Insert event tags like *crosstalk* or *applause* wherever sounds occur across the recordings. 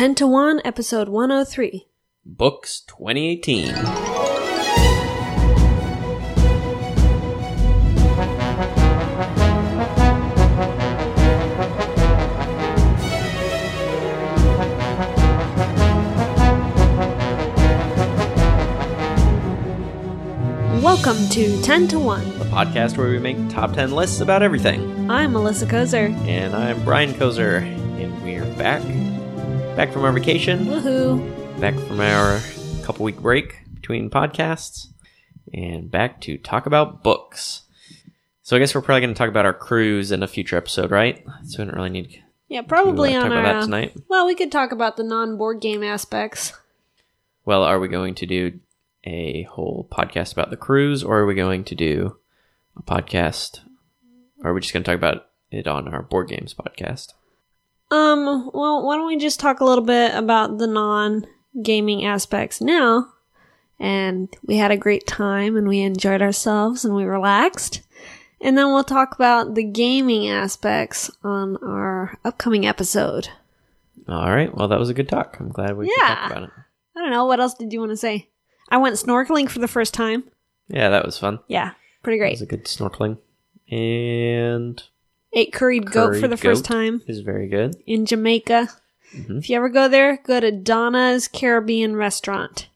10 to 1, episode 103. Books 2018. Welcome to 10 to 1. The podcast where we make top 10 lists about everything. I'm Melissa Kozer. And I'm Brian Kozer, and we're back. Back from our vacation, Woohoo. back from our couple week break between podcasts, and back to talk about books. So I guess we're probably going to talk about our cruise in a future episode, right? So we don't really need Yeah, probably to, uh, on talk our. about that uh, tonight. Well, we could talk about the non board game aspects. Well, are we going to do a whole podcast about the cruise, or are we going to do a podcast? Or are we just going to talk about it on our board games podcast? Um, well, why don't we just talk a little bit about the non gaming aspects now? And we had a great time and we enjoyed ourselves and we relaxed. And then we'll talk about the gaming aspects on our upcoming episode. All right. Well, that was a good talk. I'm glad we could talk about it. I don't know, what else did you want to say? I went snorkeling for the first time. Yeah, that was fun. Yeah, pretty great. It was a good snorkeling, and Ate curried, goat for curried the first goat time is very good. in Jamaica. Mhm. If you ever go there, go to Donna's Caribbean Restaurant.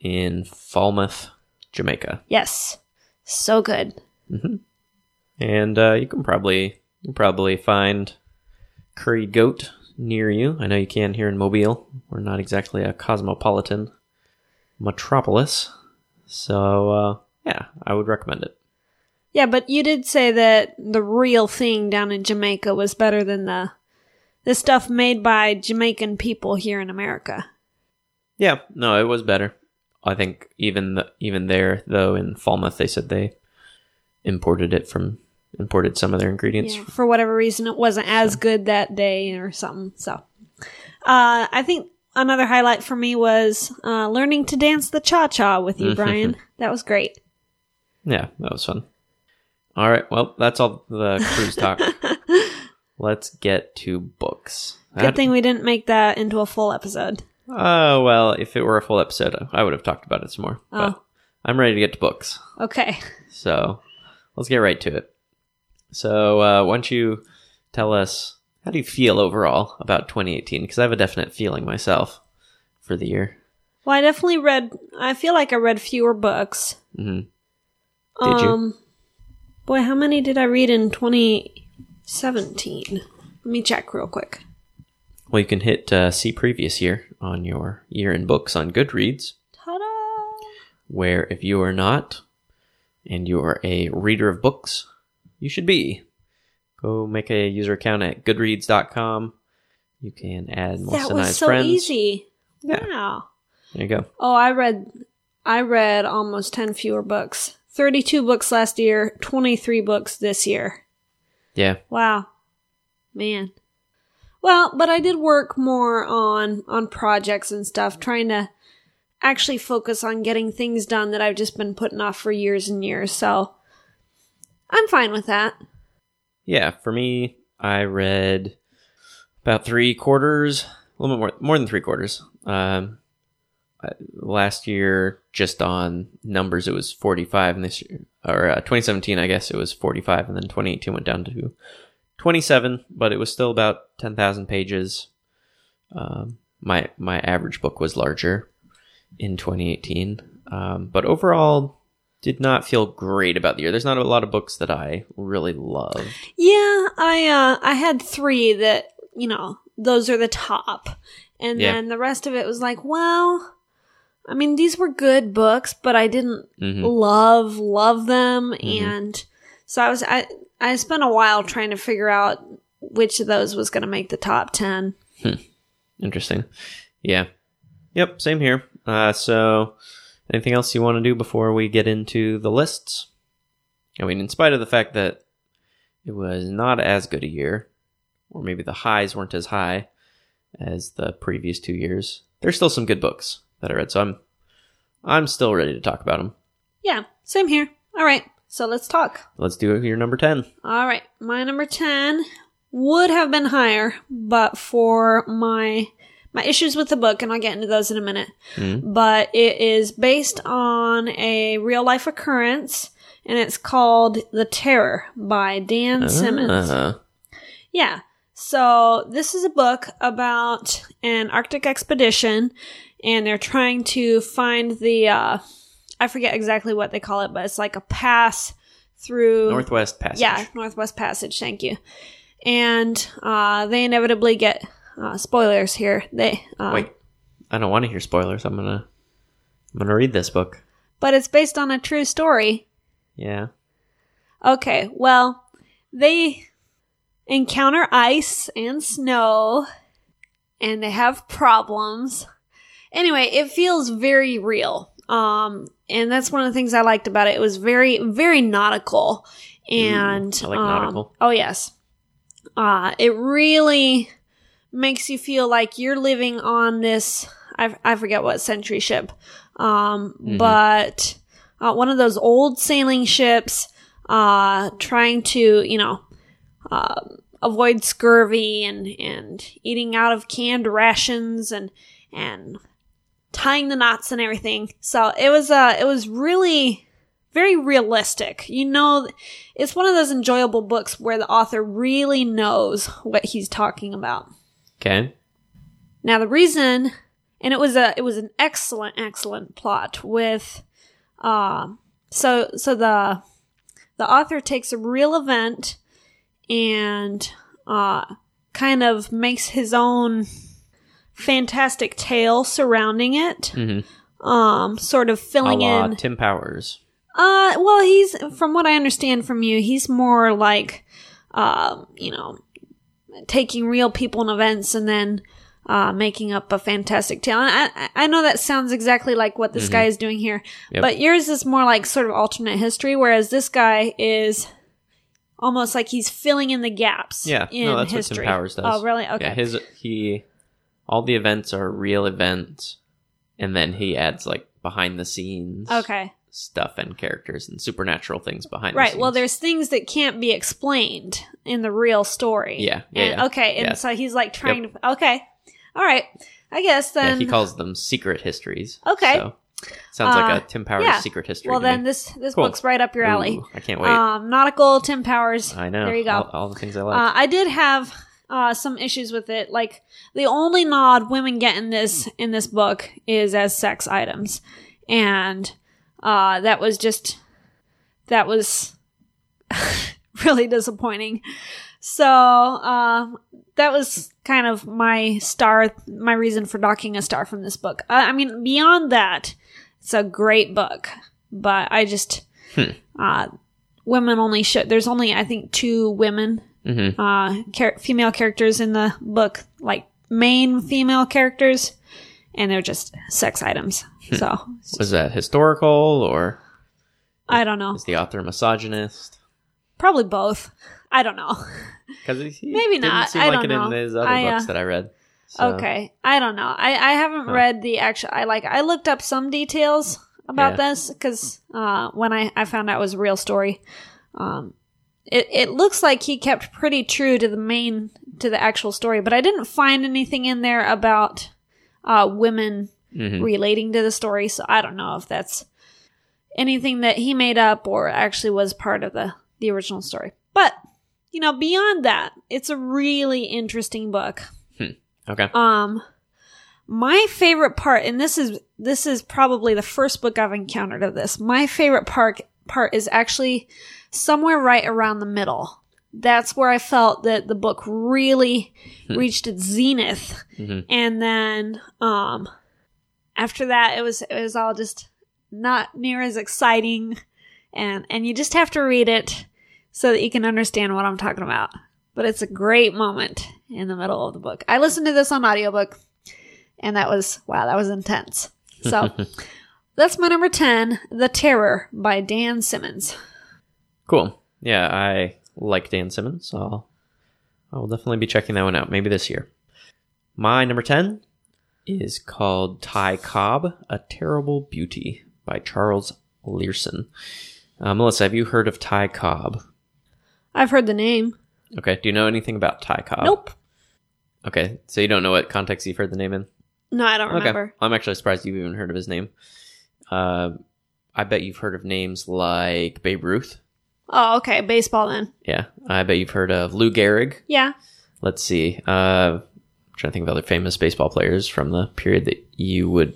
In Falmouth, Jamaica, Yes, so good. and uh, you can probably you can probably find curried goat near you. I know you can here in Mobile. We're not exactly a cosmopolitan metropolis, so uh, yeah, I would recommend it. Yeah, but you did say that the real thing down in Jamaica was better than the the stuff made by Jamaican people here in America. Yeah, no, it was better. I think even the, even there though in Falmouth they said they imported it from imported some of their ingredients. Yeah, for whatever reason, it wasn't as good that day or something. So, uh, I think another highlight for me was uh, learning to dance the cha cha with you, Brian. that was great. Yeah, that was fun. All right, well, that's all the cruise talk. *laughs* Let's get to books. Good thing we didn't make that into a full episode. Oh, well, if it were a full episode, I would have talked about it some more. Oh. But I'm ready to get to books. Okay. So let's get right to it. So, uh, why don't you tell us how do you feel overall about 2018? Because I have a definite feeling myself for the year. Well, I definitely read. I feel like I read fewer books. hmm Did you? Boy, how many did I read in 2017? Let me check real quick. Well, you can hit uh, see previous year on your year in books on Goodreads, Ta-da! where if you are not and you are a reader of books, you should be. Go make a user account at goodreads.com. You can add Melissa That was so friends. easy. Yeah. Wow. There you go. Oh, I read. I read almost 10 fewer books. 32 books last year, 23 books this year. Yeah. Wow. Man. Well, but I did work more on on projects and stuff trying to actually focus on getting things done that I've just been putting off for years and years. So I'm fine with that. Yeah, for me, I read about three quarters, a little bit more, more than three quarters. Um, last year, just on numbers, it was 45, and this year, or uh, 2017, I guess it was 45, and then 2018 went down to 27, but it was still about 10,000 pages. Um, my my average book was larger in 2018, um, but overall, did not feel great about the year. There's not a lot of books that I really love Yeah, I uh I had 3 that, you know, those are the top. And Yeah. then the rest of it was like, well, I mean, these were good books, but I didn't Mhm. love love them Mhm. and so I was I I spent a while trying to figure out which of those was going to make the top 10. Interesting. Yeah. Yep, same here. Uh, so, anything else you want to do before we get into the lists? I mean, in spite of the fact that it was not as good a year, or maybe the highs weren't as high as the previous two years, there's still some good books that I read. So I'm, I'm still ready to talk about them. Yeah, same here. All right. So let's talk. Let's do your number ten. All right. My number 10 would have been higher, but for my my issues with the book, and I'll get into those in a minute. But it is based on a real life occurrence, and it's called The Terror by Dan Simmons. Uh, Yeah. So this is a book about an Arctic expedition, and they're trying to find the uh, I forget exactly what they call it, but it's like a pass through Northwest Passage. yeah, Northwest Passage. Thank you. And uh, they inevitably get uh, spoilers here. They uh, Wait, I don't want to hear spoilers. I'm gonna, I'm gonna read this book. but it's based on a true story. Yeah. Okay, well, they encounter ice and snow, and they have problems. Anyway, it feels very real. Um, and that's one of the things I liked about it. It was very, very nautical. And I like um, nautical. Oh yes, uh, it really makes you feel like you're living on this. I, I forget what century ship, um, but uh, one of those old sailing ships, uh, trying to you know uh, avoid scurvy and and eating out of canned rations and and tying the knots and everything. So it was uh it was really very realistic. You know, it's one of those enjoyable books where the author really knows what he's talking about. Okay. Now the reason, and it was a it was an excellent excellent plot with, uh, so so the the author takes a real event and uh, kind of makes his own fantastic tale surrounding it. Mm-hmm. Um, sort of filling in. Tim Powers. Uh, well, he's from what I understand from you, he's more like, uh, you know, taking real people and events and then uh, making up a fantastic tale. And I, I- know that sounds exactly like what this guy is doing here, Yep. but yours is more like sort of alternate history, whereas this guy is almost like he's filling in the gaps. Yeah. in no, that's history. what Tim Powers does. Oh, really? Okay. Yeah. His he, all the events are real events, and then he adds like behind the scenes. okay. Stuff and characters and supernatural things behind. the Right. Well, there's things that can't be explained in the real story. Yeah, yeah, And- yeah. Okay. And Yeah. so he's like trying to. Okay. All right. I guess Yeah, then. he calls them secret histories. Okay. So, sounds like Uh, a Tim Powers yeah. secret history. well, then me. this this Cool. book's right up your alley. Ooh, I can't wait. Um, nautical Tim Powers. I know. There you go. All, all the things I like. Uh, I did have uh, some issues with it. Like the only nod women get in this in this book is as sex items, and uh, that was just that was *laughs* really disappointing. So uh, that was kind of my star, my reason for docking a star from this book. I, I mean, beyond that, it's a great book, but I just uh, women only show. There's only I think two women hmm uh, char- female characters in the book, like main female characters, and they're just sex items. So Was that historical or I don't know. is the author a misogynist? Probably both. I don't know. Because Maybe not. I like don't it know. in his other I, uh, books that I read. So, Okay, I don't know. I I haven't read the actual. I like I looked up some details about Yeah. this because uh, when I I found out it was a real story, um, it it looks like he kept pretty true to the main to the actual story, but I didn't find anything in there about uh, women Mhm. relating to the story. So I don't know if that's anything that he made up or actually was part of the the original story. But you know, beyond that, it's a really interesting book. Okay. Um, my favorite part, and this is this is probably the first book I've encountered of this. My favorite part part is actually somewhere right around the middle. That's where I felt that the book really reached its zenith, Mhm. and then um, after that, it was it was all just not near as exciting, and and you just have to read it so that you can understand what I'm talking about. But it's a great moment in the middle of the book. I listened to this on audiobook and that was wow, that was intense. So *laughs* that's my number 10, The Terror by Dan Simmons. Cool. Yeah, I like Dan Simmons, so I'll, I will definitely be checking that one out. Maybe this year. My number ten is called Ty Cobb: A Terrible Beauty by Charles Leerhsen. Uh, Melissa, have you heard of Ty Cobb? I've heard the name. Okay. Do you know anything about Ty Cobb? Nope. Okay, so you don't know what context you've heard the name in? No, I don't Okay, remember. I'm actually surprised you've even heard of his name. Uh, I bet you've heard of names like Babe Ruth. Oh, okay. Baseball then. Yeah, I bet you've heard of Lou Gehrig. Yeah. Let's see. Uh, I'm trying to think of other famous baseball players from the period that you would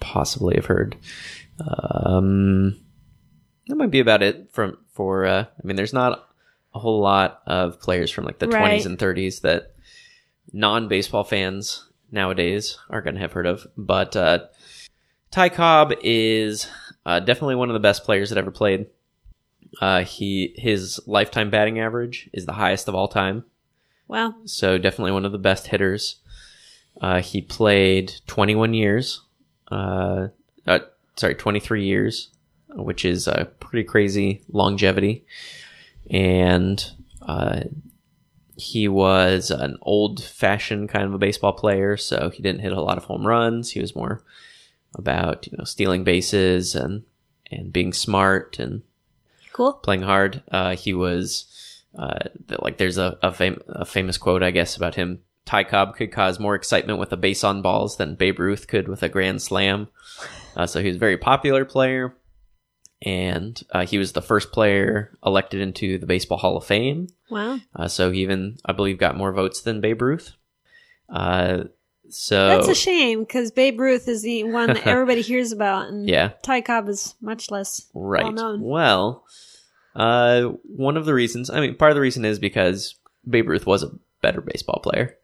possibly have heard. Um, that might be about it from for. Uh, I mean, there's not a whole lot of players from like the Right. 20s and 30s that non-baseball fans nowadays are going to have heard of. But uh, Ty Cobb is uh, definitely one of the best players that ever played. Uh, he his lifetime batting average is the highest of all time Wow. so definitely one of the best hitters. Uh, he played 21 years, uh, uh, sorry, 23 years, which is a pretty crazy longevity. And uh, he was an old fashioned kind of a baseball player, so he didn't hit a lot of home runs. He was more about you know stealing bases and and being smart and Cool. playing hard. Uh, he was uh, like there's a a, fam- a famous quote I guess about him. Ty Cobb could cause more excitement with a base on balls than Babe Ruth could with a grand slam. Uh, so he was a very popular player, and uh, he was the first player elected into the Baseball Hall of Fame. Wow. Uh, so he even I believe got more votes than Babe Ruth. Uh, so That's a shame because Babe Ruth is the one that *laughs* everybody hears about, and yeah, Ty Cobb is much less Right. well known. Well, uh, one of the reasons, I mean, part of the reason is because Babe Ruth was a better baseball player.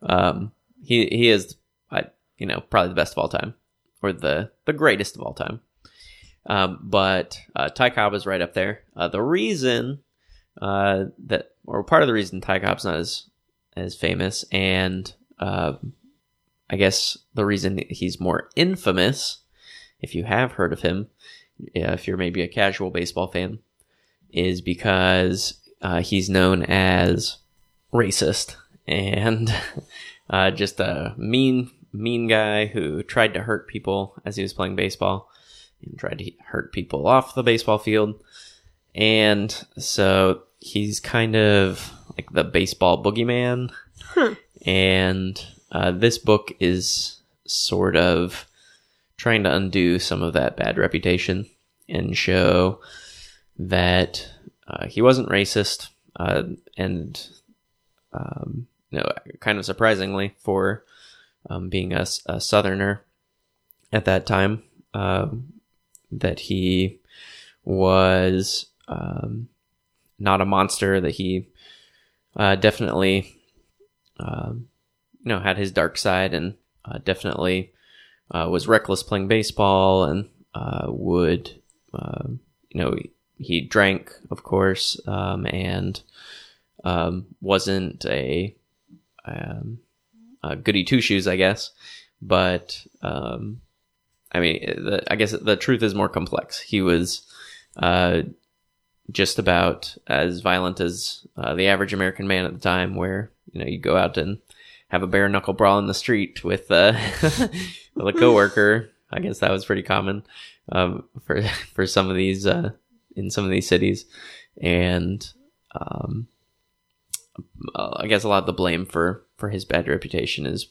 Um, he he is, I you know, probably the best of all time, or the the greatest of all time. Um, but uh, Ty Cobb is right up there. Uh, the reason uh, that, or part of the reason Ty Cobb's not as as famous, and uh, I guess the reason he's more infamous, if you have heard of him, if you're maybe a casual baseball fan, is because uh, he's known as racist and *laughs* uh, just a mean, mean guy who tried to hurt people as he was playing baseball and tried to hurt people off the baseball field. And so he's kind of like the baseball boogeyman. And uh, this book is sort of trying to undo some of that bad reputation and show that uh, he wasn't racist uh, and um, you know kind of surprisingly for um, being a southerner at that time um, that he was um, not a monster that he uh, definitely um, you know had his dark side and uh, definitely uh, was reckless playing baseball and uh, would you know he drank of course um, and um, wasn't a, um, a goody two shoes I guess but um, I mean the, I guess the truth is more complex he was uh, just about as violent as uh, the average American man at the time where you know you go out and have a bare knuckle brawl in the street with uh, *laughs* with a coworker. I guess that was pretty common um, for *laughs* for some of these uh, in some of these cities, and um, I guess a lot of the blame for for his bad reputation is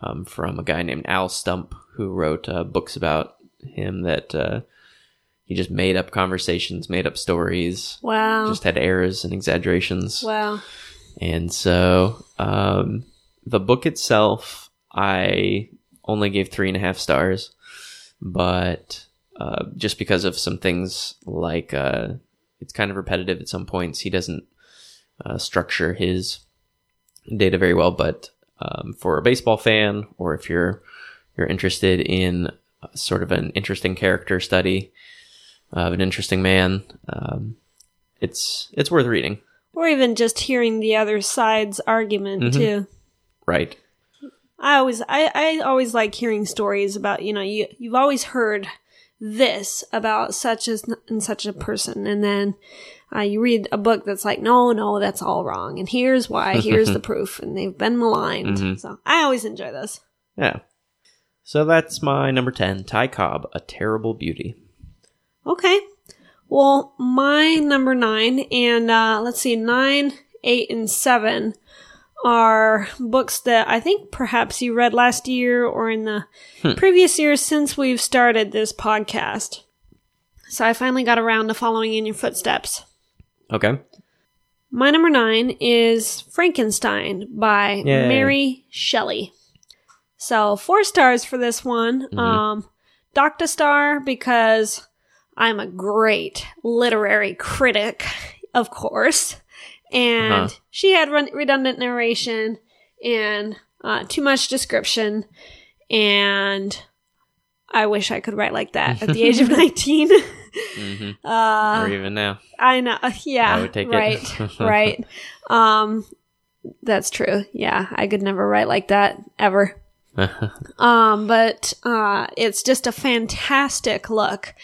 um, from a guy named Al Stump who wrote uh, books about him that uh, he just made up conversations, made up stories, Wow. just had errors and exaggerations. wow. And so um, the book itself, I only gave three and a half stars, but uh, just because of some things like uh, it's kind of repetitive at some points, he doesn't uh, structure his data very well. But um, for a baseball fan, or if you're you're interested in uh, sort of an interesting character study of an interesting man, um, it's it's worth reading. Or even just hearing the other side's argument Mhm. too. Right. I always I, I always like hearing stories about, you know, you you've always heard this about such as and such a person and then uh, you read a book that's like, no, no, that's all wrong, and here's why, here's the *laughs* proof, and they've been maligned. Mhm. So I always enjoy this. Yeah. So that's my number 10, Ty Cobb, A Terrible Beauty. Okay. Well, my number nine, and uh, let's see, nine, eight, and seven are books that I think perhaps you read last year or in the previous years since we've started this podcast. So I finally got around to following in your footsteps. Okay. My number nine is Frankenstein by Yay. Mary Shelley. So four stars for this one. Um, Doctor Star because I'm a great literary critic, of course, and Uh-huh. she had run- redundant narration and uh, too much description, and I wish I could write like that at the age of *laughs* 19. *laughs* hmm uh, or even now. I know. *laughs* Yeah. I would take it. right. right. Um, that's true. Yeah. I could never write like that ever. Um, but, uh, it's just a fantastic look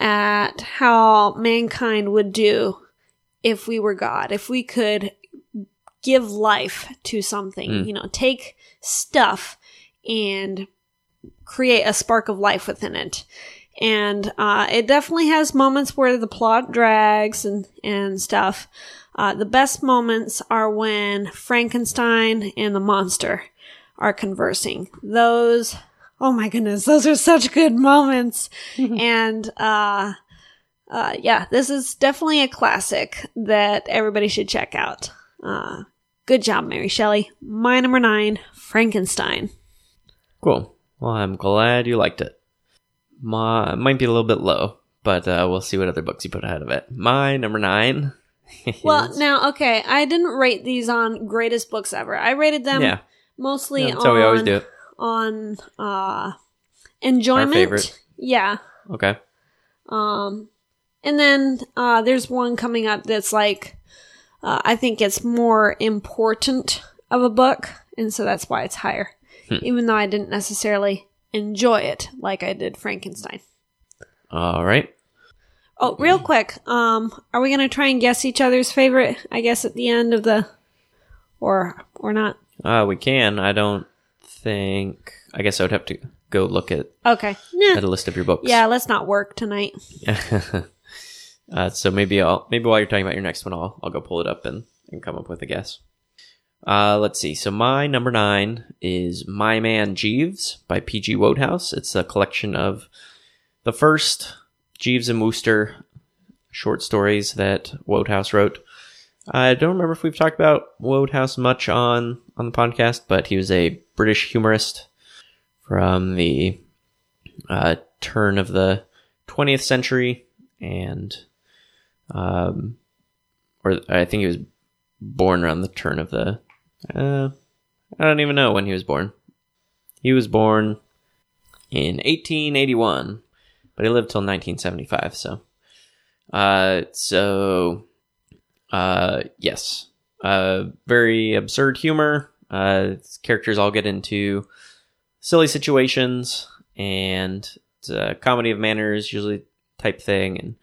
at how mankind would do if we were God, if we could give life to something, Mm. you know, take stuff and create a spark of life within it. And uh, it definitely has moments where the plot drags and, and stuff. Uh, the best moments are when Frankenstein and the monster are conversing. Those, oh my goodness, those are such good moments. *laughs* and uh, uh, yeah, this is definitely a classic that everybody should check out. Uh, good job, Mary Shelley. My number nine, Frankenstein. Cool. Well, I'm glad you liked it. My might be a little bit low, but uh, we'll see what other books you put ahead of it. My number nine. *laughs* Well, now, okay, I didn't rate these on greatest books ever. I rated them yeah, mostly that's on how we always do it. on uh enjoyment. Yeah. Okay. Um and then uh there's one coming up that's like uh, I think it's more important of a book, and so that's why it's higher. Hmm. Even though I didn't necessarily enjoy it like I did Frankenstein. All right. Oh, real quick, um, are we gonna try and guess each other's favorite? I guess at the end of the, or or not? Uh, we can. I don't think. I guess I would have to go look at, Okay, nah. at a list of your books. Yeah, let's not work tonight. *laughs* uh, so maybe I'll maybe while you're talking about your next one, I'll I'll go pull it up and, and come up with a guess. Uh, let's see. So my number nine is My Man Jeeves by P.G. Wodehouse. It's a collection of the first Jeeves and Wooster short stories that Wodehouse wrote. I don't remember if we've talked about Wodehouse much on on the podcast, but he was a British humorist from the uh, turn of the 20th century, and um, or I think he was born around the turn of the. Uh, I don't even know when he was born. He was born in 1881, but he lived till 1975. So, uh, so, uh, yes, uh, very absurd humor. Uh, characters all get into silly situations, and it's a comedy of manners usually type thing, and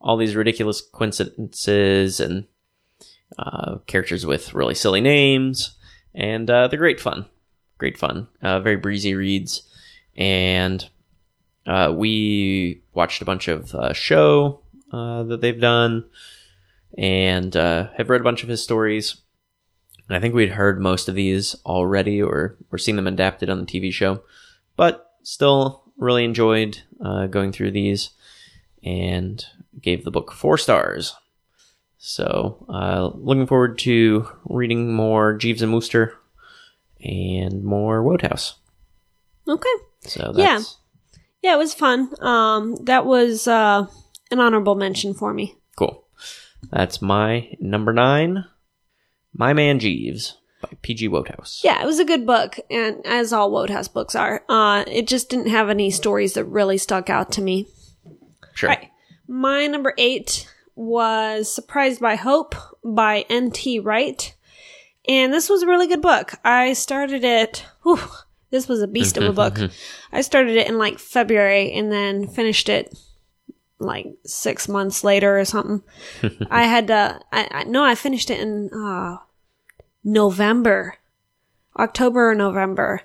all these ridiculous coincidences and uh, characters with really silly names, and uh, they're great fun. Great fun. Uh, very breezy reads, and uh, we watched a bunch of uh, show uh, that they've done, and have read a bunch of his stories. I think we'd heard most of these already, or or seen them adapted on the TV show, but still really enjoyed going through these, and gave the book four stars. So, uh, looking forward to reading more Jeeves and Wooster and more Wodehouse. Okay. So Yeah. that's Yeah, it was fun. Um, that was uh, an honorable mention for me. cool. That's my number nine, My Man Jeeves by P.G. Wodehouse. Yeah, it was a good book, and as all Wodehouse books are, uh, it just didn't have any stories that really stuck out to me. Sure. Right. My number eight was Surprised by Hope by N.T. Wright. And this was a really good book. I started it, whew, this was a beast of a book. *laughs* I started it in like February and then finished it like six months later or something. *laughs* I had to, I, I no, I finished it in uh, November, October or November.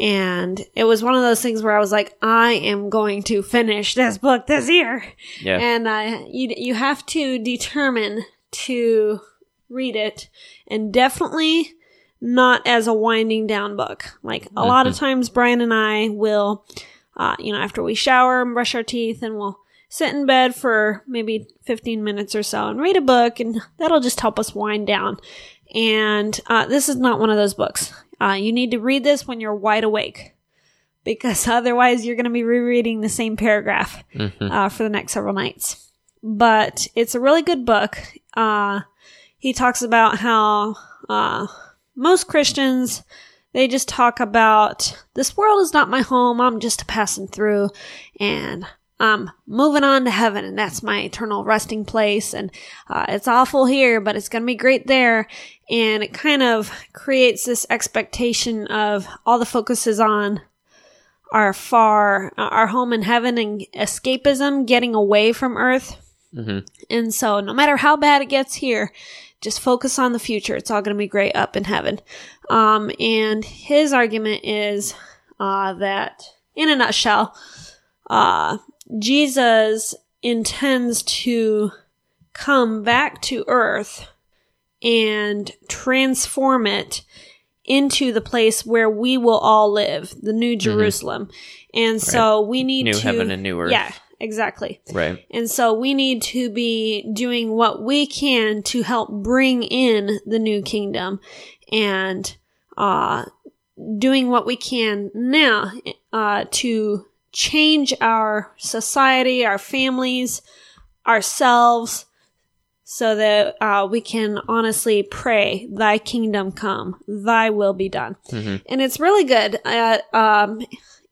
And it was one of those things where I was like, I am going to finish this book this year. Yeah. And uh, you you have to determine to read it, and definitely not as a winding down book. Like a lot of times, Brian and I will, uh, you know, after we shower and brush our teeth, and we'll sit in bed for maybe 15 minutes or so and read a book, and that'll just help us wind down. And uh, this is not one of those books. Uh, you need to read this when you're wide awake because *laughs* otherwise you're going to be rereading the same paragraph uh, for the next several nights. But it's a really good book. Uh, he talks about how uh, most Christians they just talk about this world is not my home. I'm just passing through, and I'm moving on to heaven, and that's my eternal resting place. And uh, it's awful here, but it's going to be great there. And it kind of creates this expectation of all the focus is on our far, our home in heaven and escapism, getting away from earth. And so, no matter how bad it gets here, just focus on the future. It's all going to be great up in heaven. Um, and his argument is uh, that, in a nutshell, uh, Jesus intends to come back to earth and transform it into the place where we will all live, the New Jerusalem. And so we need New to heaven and new earth. Yeah, exactly. Right. And so we need to be doing what we can to help bring in the new kingdom and uh, doing what we can now uh, to change our society, our families, ourselves, so that uh, we can honestly pray, Thy kingdom come, Thy will be done. And it's really good. Uh, um,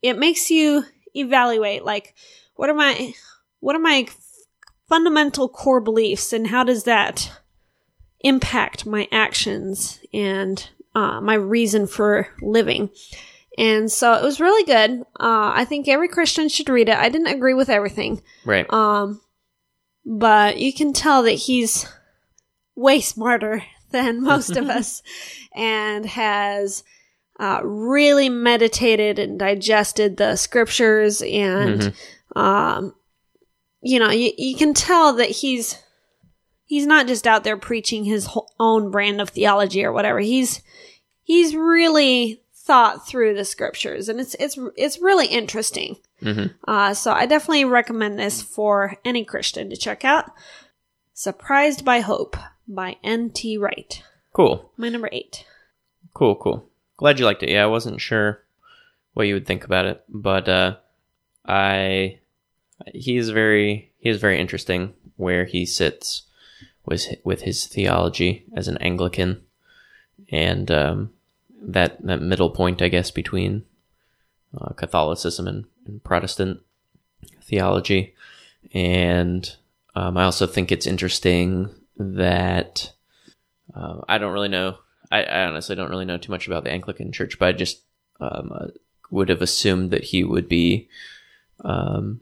it makes you evaluate, like, what are my, what are my fundamental core beliefs, and how does that impact my actions and uh, my reason for living? And so it was really good. Uh, I think every Christian should read it. I didn't agree with everything, Right. um, but you can tell that he's way smarter *laughs* than most of us *laughs* and has uh, really meditated and digested the scriptures and um, you know you, you can tell that he's he's not just out there preaching his whole own brand of theology or whatever he's he's really thought through the scriptures and it's it's it's really interesting uh, so I definitely recommend this for any Christian to check out. Surprised by Hope by N.T. Wright. cool. My number eight. Cool, cool. Glad you liked it. Yeah, I wasn't sure what you would think about it, but uh I he's very he is very interesting where he sits with with his theology as an Anglican and um that that middle point I guess between uh, Catholicism and, and Protestant theology and um, I also think it's interesting that uh, I don't really know. I, I honestly don't really know too much about the Anglican Church, but I just um, uh, would have assumed that he would be um,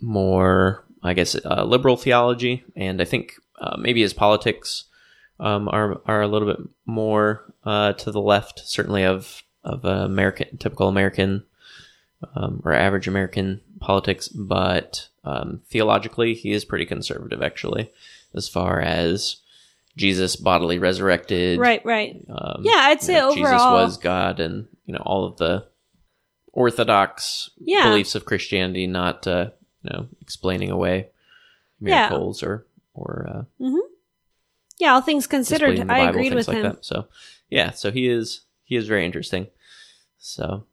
more, I guess, uh, liberal theology, and I think uh, maybe his politics um, are are a little bit more uh, to the left, certainly of of American typical American um, or average American politics, but um, theologically, he is pretty conservative, actually, as far as Jesus bodily resurrected. Right, right. Um, Yeah, I'd say you know, Jesus overall- was God, and you know all of the orthodox Yeah. beliefs of Christianity, not uh, you know explaining away Yeah. miracles or or uh, Yeah, all things considered, I Bible, agreed with like him. that. So yeah, so he is he is very interesting. So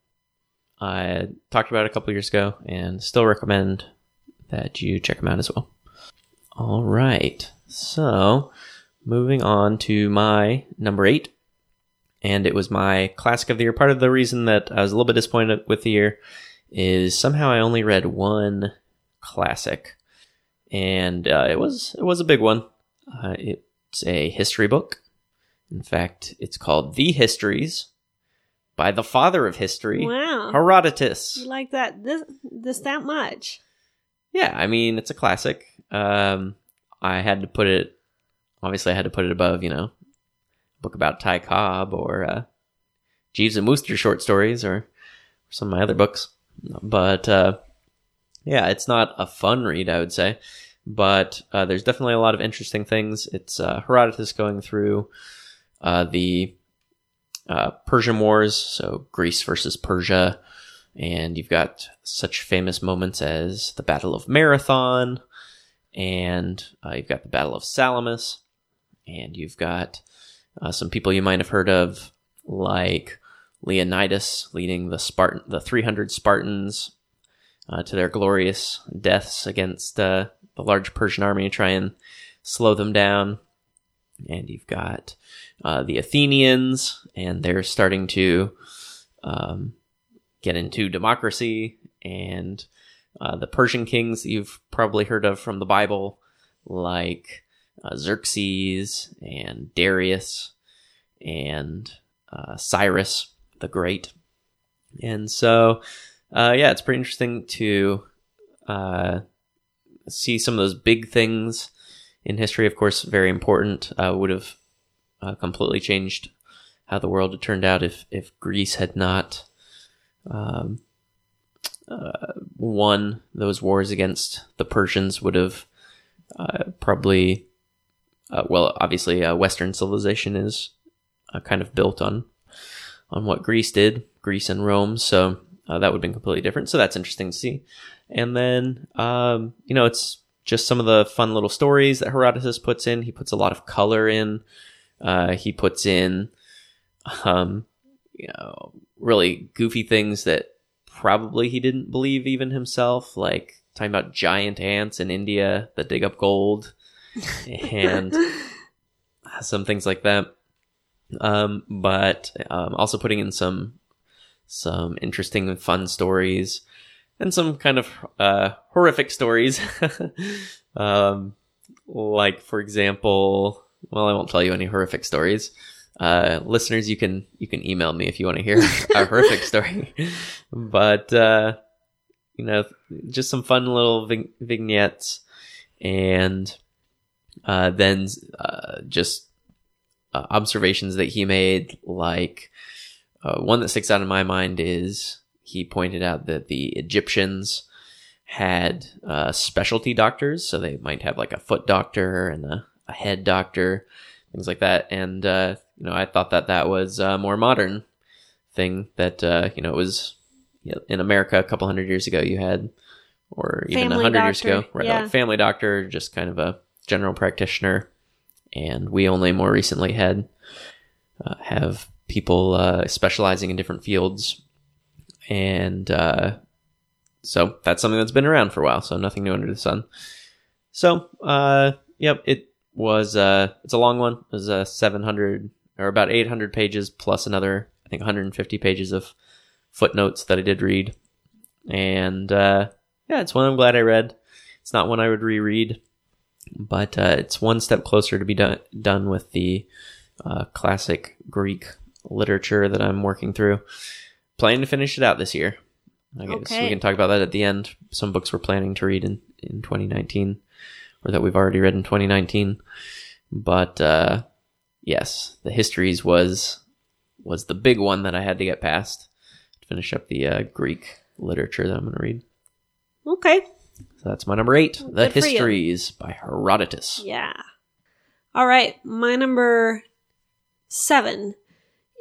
I talked about it a couple years ago, and still recommend that you check him out as well. All right, so moving on to my number eight, and it was my classic of the year. Part of the reason that I was a little bit disappointed with the year is somehow I only read one classic, and uh, it was it was a big one. Uh, it's a history book. In fact, it's called The Histories by the father of history, Wow. Herodotus. You like that this this that much? Yeah, I mean it's a classic. Um, I had to put it. Obviously, I had to put it above, you know, a book about Ty Cobb or uh, Jeeves and Wooster short stories or, or some of my other books. But uh, yeah, it's not a fun read, I would say. But uh, there's definitely a lot of interesting things. It's uh, Herodotus going through uh, the uh, Persian Wars, so Greece versus Persia, and you've got such famous moments as the Battle of Marathon, and uh, you've got the Battle of Salamis, and you've got uh, some people you might have heard of, like Leonidas leading the Spartan, the 300 Spartans to their glorious deaths against the large Persian army to try and slow them down. And you've got uh, the Athenians, and they're starting to um, get into democracy. And uh, the Persian kings you've probably heard of from the Bible, like uh, Xerxes and Darius and uh, Cyrus the Great. And so, uh, yeah, it's pretty interesting to uh, see some of those big things in history. Of course, very important. Uh, would have uh, completely changed how the world had turned out if if Greece had not um, uh, won those wars against the Persians. Would have uh, probably, well, obviously, Western civilization is kind of built on on what Greece did, Greece and Rome. So uh, that would have been completely different. So that's interesting to see. And then, um, you know, it's just some of the fun little stories that Herodotus puts in. He puts a lot of color in. Uh, he puts in, um, you know, really goofy things that probably he didn't believe even himself, like talking about giant ants in India that dig up gold *laughs* and some things like that. Um, but um, also putting in some some interesting and fun stories and some kind of uh, horrific stories. *laughs* um, like for example, well, I won't tell you any horrific stories. Uh, listeners, you can you can email me if you want to hear *laughs* a horrific story. but uh, you know, just some fun little vig- vignettes, and uh, then uh, just uh, observations that he made, like uh, one that sticks out in my mind is he pointed out that the Egyptians had uh, specialty doctors, so they might have like a foot doctor and a, a head doctor, things like that. And uh, you know, I thought that that was a more modern thing that uh, you know it was you know, in America a couple hundred years ago. You had, or even a hundred years ago, right? Yeah. Like family doctor, just kind of a general practitioner and we only more recently had uh, have people uh, specializing in different fields, and uh, so that's something that's been around for a while. So nothing new under the sun. So, uh, yep, it was. Uh, it's a long one. It was uh, seven hundred or about eight hundred pages plus another, I think, one hundred and fifty pages of footnotes that I did read, and uh, yeah, it's one I'm glad I read. It's not one I would reread but uh, it's one step closer to be done done with the uh, classic Greek literature that I'm working through. Planning to finish it out this year. I guess okay. we can talk about that at the end. Some books we're planning to read in, in 2019, or that we've already read in 2019. But uh, yes, the histories was was the big one that I had to get past to finish up the uh, Greek literature that I'm going to read. Okay. So that's my number eight, The Histories by Herodotus. Yeah. All right, my number seven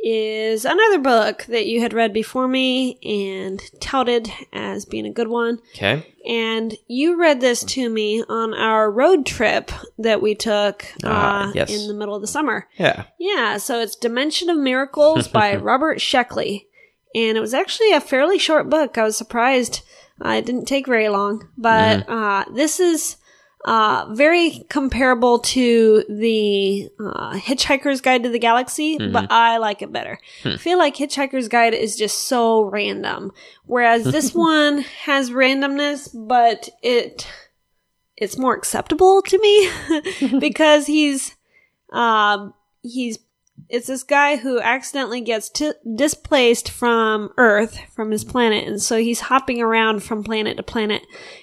is another book that you had read before me and touted as being a good one. Okay. And you read this to me on our road trip that we took ah, uh, yes. in the middle of the summer. Yeah. Yeah, so it's Dimension of Miracles *laughs* by Robert Sheckley. And it was actually a fairly short book. I was surprised uh, it didn't take very long, but mm-hmm. uh, this is uh, very comparable to the uh, Hitchhiker's Guide to the Galaxy, mm-hmm. but I like it better. Hmm. I feel like Hitchhiker's Guide is just so random, whereas *laughs* this one has randomness, but it it's more acceptable to me *laughs* *laughs* because he's um, he's it's this guy who accidentally gets t- displaced from Earth, from his planet, and so he's hopping around from planet to planet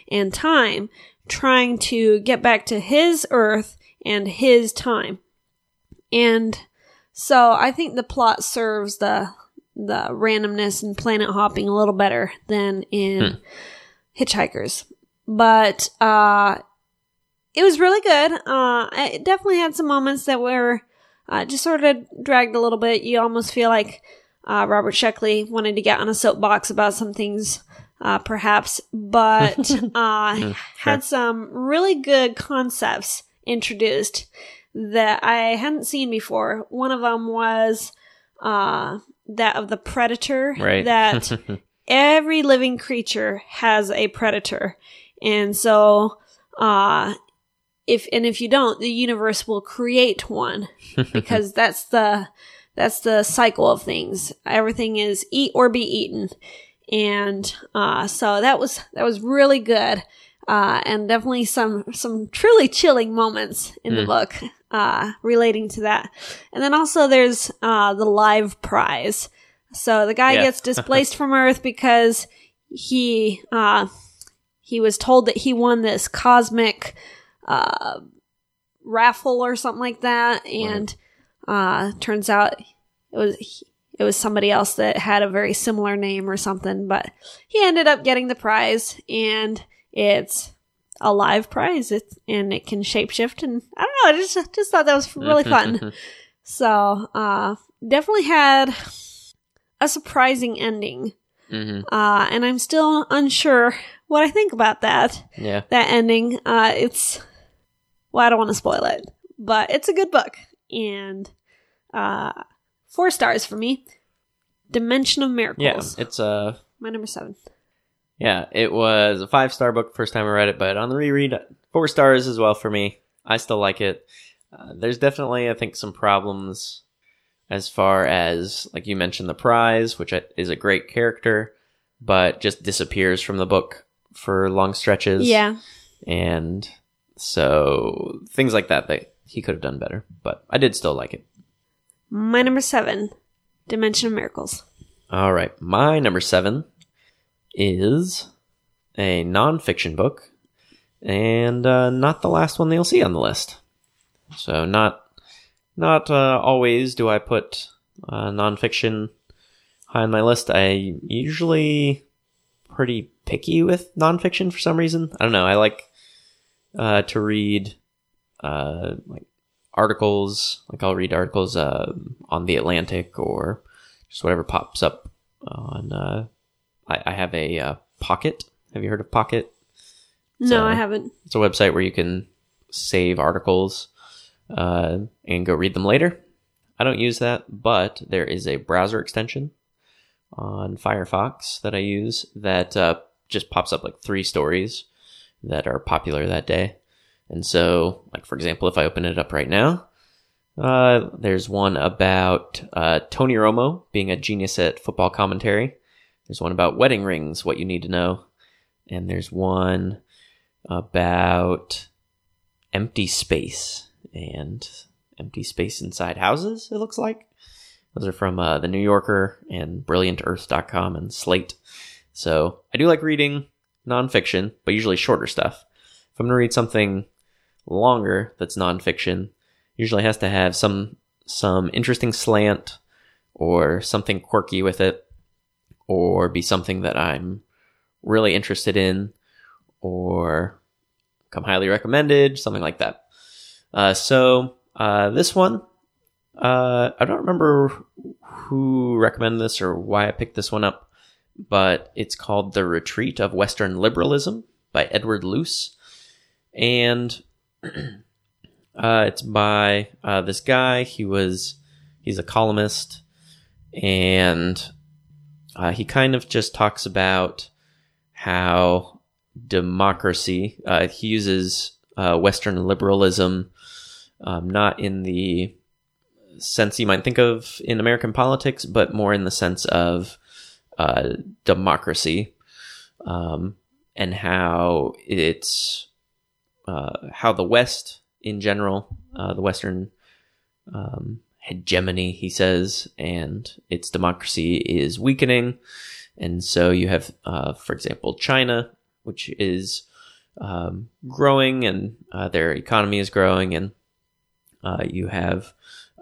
and time, trying to get back to his Earth and his time. And so I think the plot serves the the randomness and planet hopping a little better than in hmm. Hitchhikers. But uh it was really good. Uh it definitely had some moments that were uh, just sort of dragged a little bit. You almost feel like uh, Robert Sheckley wanted to get on a soapbox about some things, uh, perhaps, but *laughs* uh, had some really good concepts introduced that I hadn't seen before. One of them was uh, that of the predator, Right. that *laughs* every living creature has a predator. And so, uh, if, and if you don't, the universe will create one because *laughs* that's the, that's the cycle of things. Everything is eat or be eaten. And, uh, so that was, that was really good. Uh, and definitely some, some truly chilling moments in the book, uh, relating to that. And then also there's, uh, the live prize. So the guy Yeah. gets displaced from Earth because he, uh, he was told that he won this cosmic, uh, raffle or something like that. And, uh, turns out it was, it was somebody else that had a very similar name or something, but he ended up getting the prize and it's a live prize. It's, and it can shapeshift and I don't know. I just, just thought that was really *laughs* fun. So, uh, definitely had a surprising ending. hmm Uh, and I'm still unsure what I think about that, Yeah. that ending. Uh, it's, well, I don't want to spoil it, but it's a good book. And, uh, four stars for me. Dimension of Miracles. Yeah. It's uh My number seven. yeah, it was a five star book first time I read it, but on the reread, four stars as well for me. I still like it. Uh, there's definitely, I think, some problems as far as, like you mentioned, the prize, which is a great character, but just disappears from the book for long stretches. Yeah. And so things like that that he could have done better, but I did still like it. My number seven. Dimension of Miracles. All right. My number seven is a nonfiction book, and uh, not the last one that you'll see on the list. So not not uh, always do I put uh, nonfiction high on my list. I usually pretty picky with nonfiction for some reason. I don't know. I like uh, to read uh, like articles. Like I'll read articles uh, on the Atlantic or just whatever pops up on. Uh, I, I have a uh, Pocket. Have you heard of Pocket? No, So- I haven't. It's a website where you can save articles uh, and go read them later. I don't use that, but there is a browser extension on Firefox that I use that uh, just pops up like three stories that are popular that day. And so, like for example, if I open it up right now, uh, there's one about uh, Tony Romo being a genius at football commentary. There's one about wedding rings, what you need to know, and there's one about empty space and empty space inside houses. It looks like those are from uh, the New Yorker and BrilliantEarth.com and Slate. So I do like reading nonfiction, but usually shorter stuff. If I'm going to read something longer that's nonfiction, usually has to have some some interesting slant or something quirky with it, or be something that I'm really interested in, or come highly recommended, something like that. Uh, so uh, this one, uh, I don't remember who recommended this or why I picked this one up, but it's called "The Retreat of Western Liberalism" by Edward Luce, and *clears throat* uh, it's by uh, this guy. He was he's a columnist, and uh, he kind of just talks about how democracy. Uh, he uses uh, Western liberalism, um, not in the sense you might think of in American politics, but more in the sense of uh, democracy um, and how it's uh, how the West in general, uh, the Western um, hegemony, he says, and its democracy is weakening. And so you have, uh, for example, China, which is um, growing and uh, their economy is growing, and uh, you have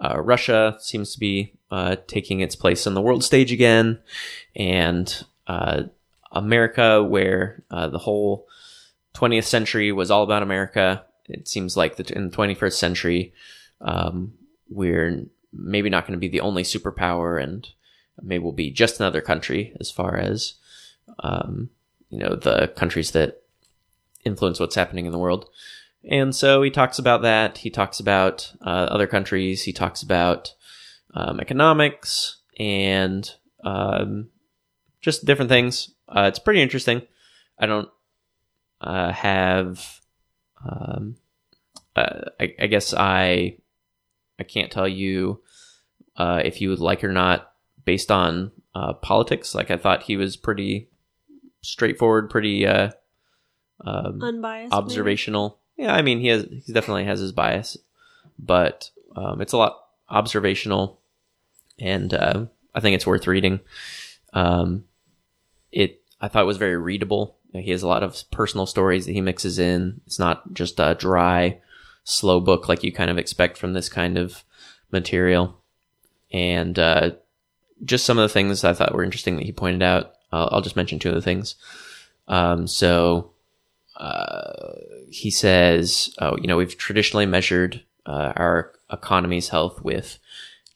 uh, Russia seems to be uh, taking its place on the world stage again, and uh, America, where the whole 20th century was all about America. It seems like the, in the 21st century, um, we're maybe not going to be the only superpower, and maybe we'll be just another country as far as um, you know the countries that influence what's happening in the world. And so he talks about that. He talks about uh, other countries. He talks about um, economics and um, just different things. Uh, it's pretty interesting. I don't uh, have. Um, uh, I, I, guess I I can't tell you uh, if you would like or not based on uh, politics. Like I thought he was pretty straightforward, pretty um, unbiased, observational. Maybe? Yeah, I mean he has he definitely has his bias, but um, it's a lot observational, and uh, I think it's worth reading. Um, it I thought it was very readable. He has a lot of personal stories that he mixes in. It's not just a dry, slow book like you kind of expect from this kind of material. And uh, just some of the things I thought were interesting that he pointed out. I'll, I'll just mention two of the things. Um, so uh, he says, oh, you know, we've traditionally measured uh, our economy's health with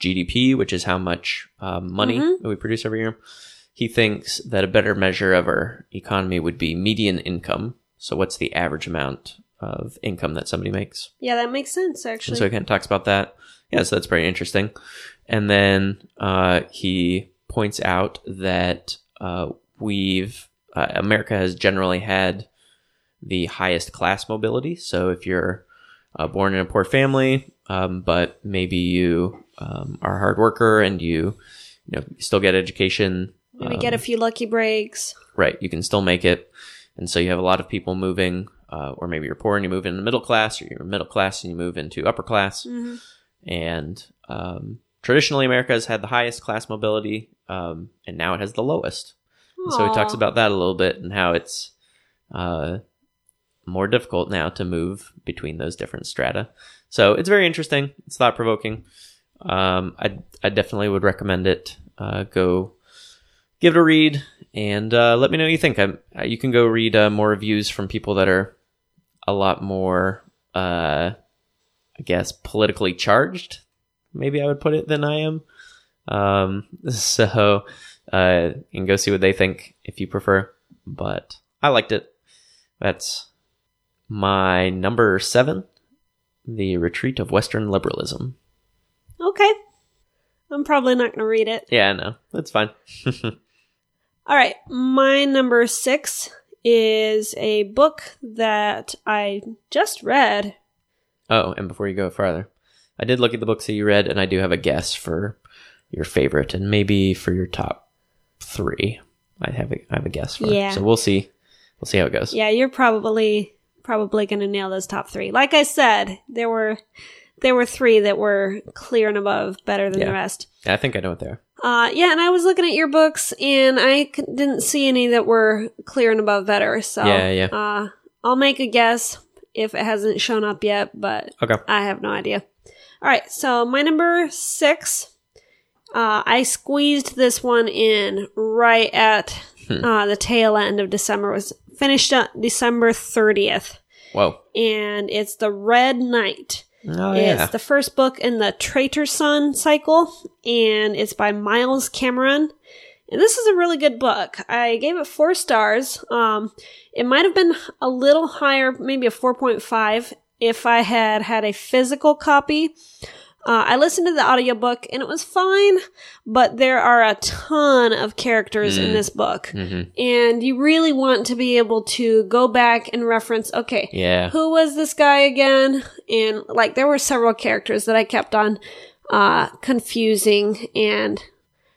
GDP, which is how much um, money mm-hmm. we produce every year. He thinks that a better measure of our economy would be median income. So, what's the average amount of income that somebody makes? Yeah, that makes sense, actually. And so, he kind of talks about that. Yeah, so that's pretty interesting. And then uh, he points out that uh, we've, uh, America has generally had the highest class mobility. So, if you're uh, born in a poor family, um, but maybe you um, are a hard worker and you, you know, still get education. Maybe um, get a um, few lucky breaks. Right. You can still make it. And so you have a lot of people moving, uh, or maybe you're poor and you move into middle class, or you're middle class and you move into upper class. Mm-hmm. And um, traditionally, America has had the highest class mobility, um, and now it has the lowest. so he talks about that a little bit and how it's uh, more difficult now to move between those different strata. So it's very interesting. It's thought provoking. Um, I I definitely would recommend it. Uh, go give it a read and uh, let me know what you think. I, you can go read uh, more reviews from people that are a lot more, uh, I guess, politically charged. Maybe I would put it than I am. Um, *laughs* so uh, you can go see what they think if you prefer. But I liked it. That's my number seven, The Retreat of Western Liberalism. Okay. I'm probably not going to read it. Yeah, no, that's fine. *laughs* All right. My number six is a book that I just read. Oh, and before you go farther, I did look at the books that you read, and I do have a guess for your favorite and maybe for your top three. I have a, I have a guess for. Yeah. So we'll see. We'll see how it goes. Yeah, you're probably probably going to nail those top three. Like I said, there were there were three that were clear and above, better than yeah. the rest. I think I know what they are. Uh, yeah, and I was looking at your books, and I c- didn't see any that were clear and above better. So yeah, yeah. Uh, I'll make a guess if it hasn't shown up yet, but okay. I have no idea. All right, so my number six, uh, I squeezed this one in right at hmm. uh, the tail end of December. It was finished on December 30th. Whoa. And it's The Red Knight. Oh, yeah. It's the first book in the Traitor Son cycle, and it's by Miles Cameron. And this is a really good book. I gave it four stars. Um, it might have been a little higher, maybe a 4.5, if I had had a physical copy. Uh, I listened to the audiobook and it was fine, but there are a ton of characters mm. in this book. Mm-hmm. And you really want to be able to go back and reference, okay, yeah. who was this guy again? And like there were several characters that I kept on uh, confusing and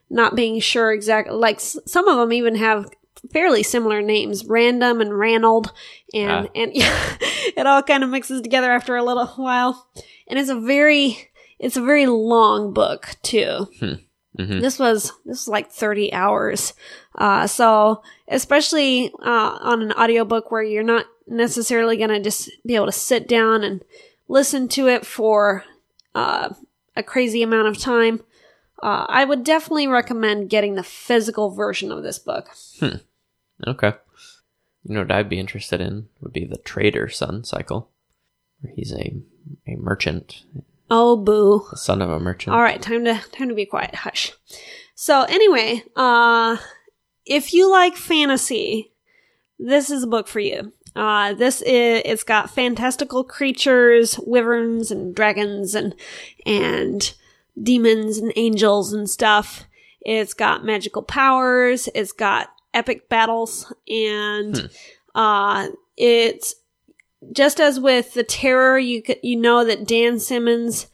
not being sure exactly. Like s- some of them even have fairly similar names, Random and Ranald, and ah. and *laughs* yeah, it all kind of mixes together after a little while. And it's a very it's a very long book too. Hmm. Mm-hmm. This was this was like 30 hours. Uh, so especially uh, on an audiobook where you're not necessarily going to just be able to sit down and listen to it for uh, a crazy amount of time, uh, I would definitely recommend getting the physical version of this book. Hmm. Okay. You know what I'd be interested in would be the Trader Son cycle, where he's a a merchant Oh, boo. the son of a merchant. All right, time to time to be quiet. Hush. So anyway, uh if you like fantasy, this is a book for you. Uh this is it's got fantastical creatures, wyverns and dragons and and demons and angels and stuff. It's got magical powers, it's got epic battles and uh it's just as with the terror you you know that Dan Simmons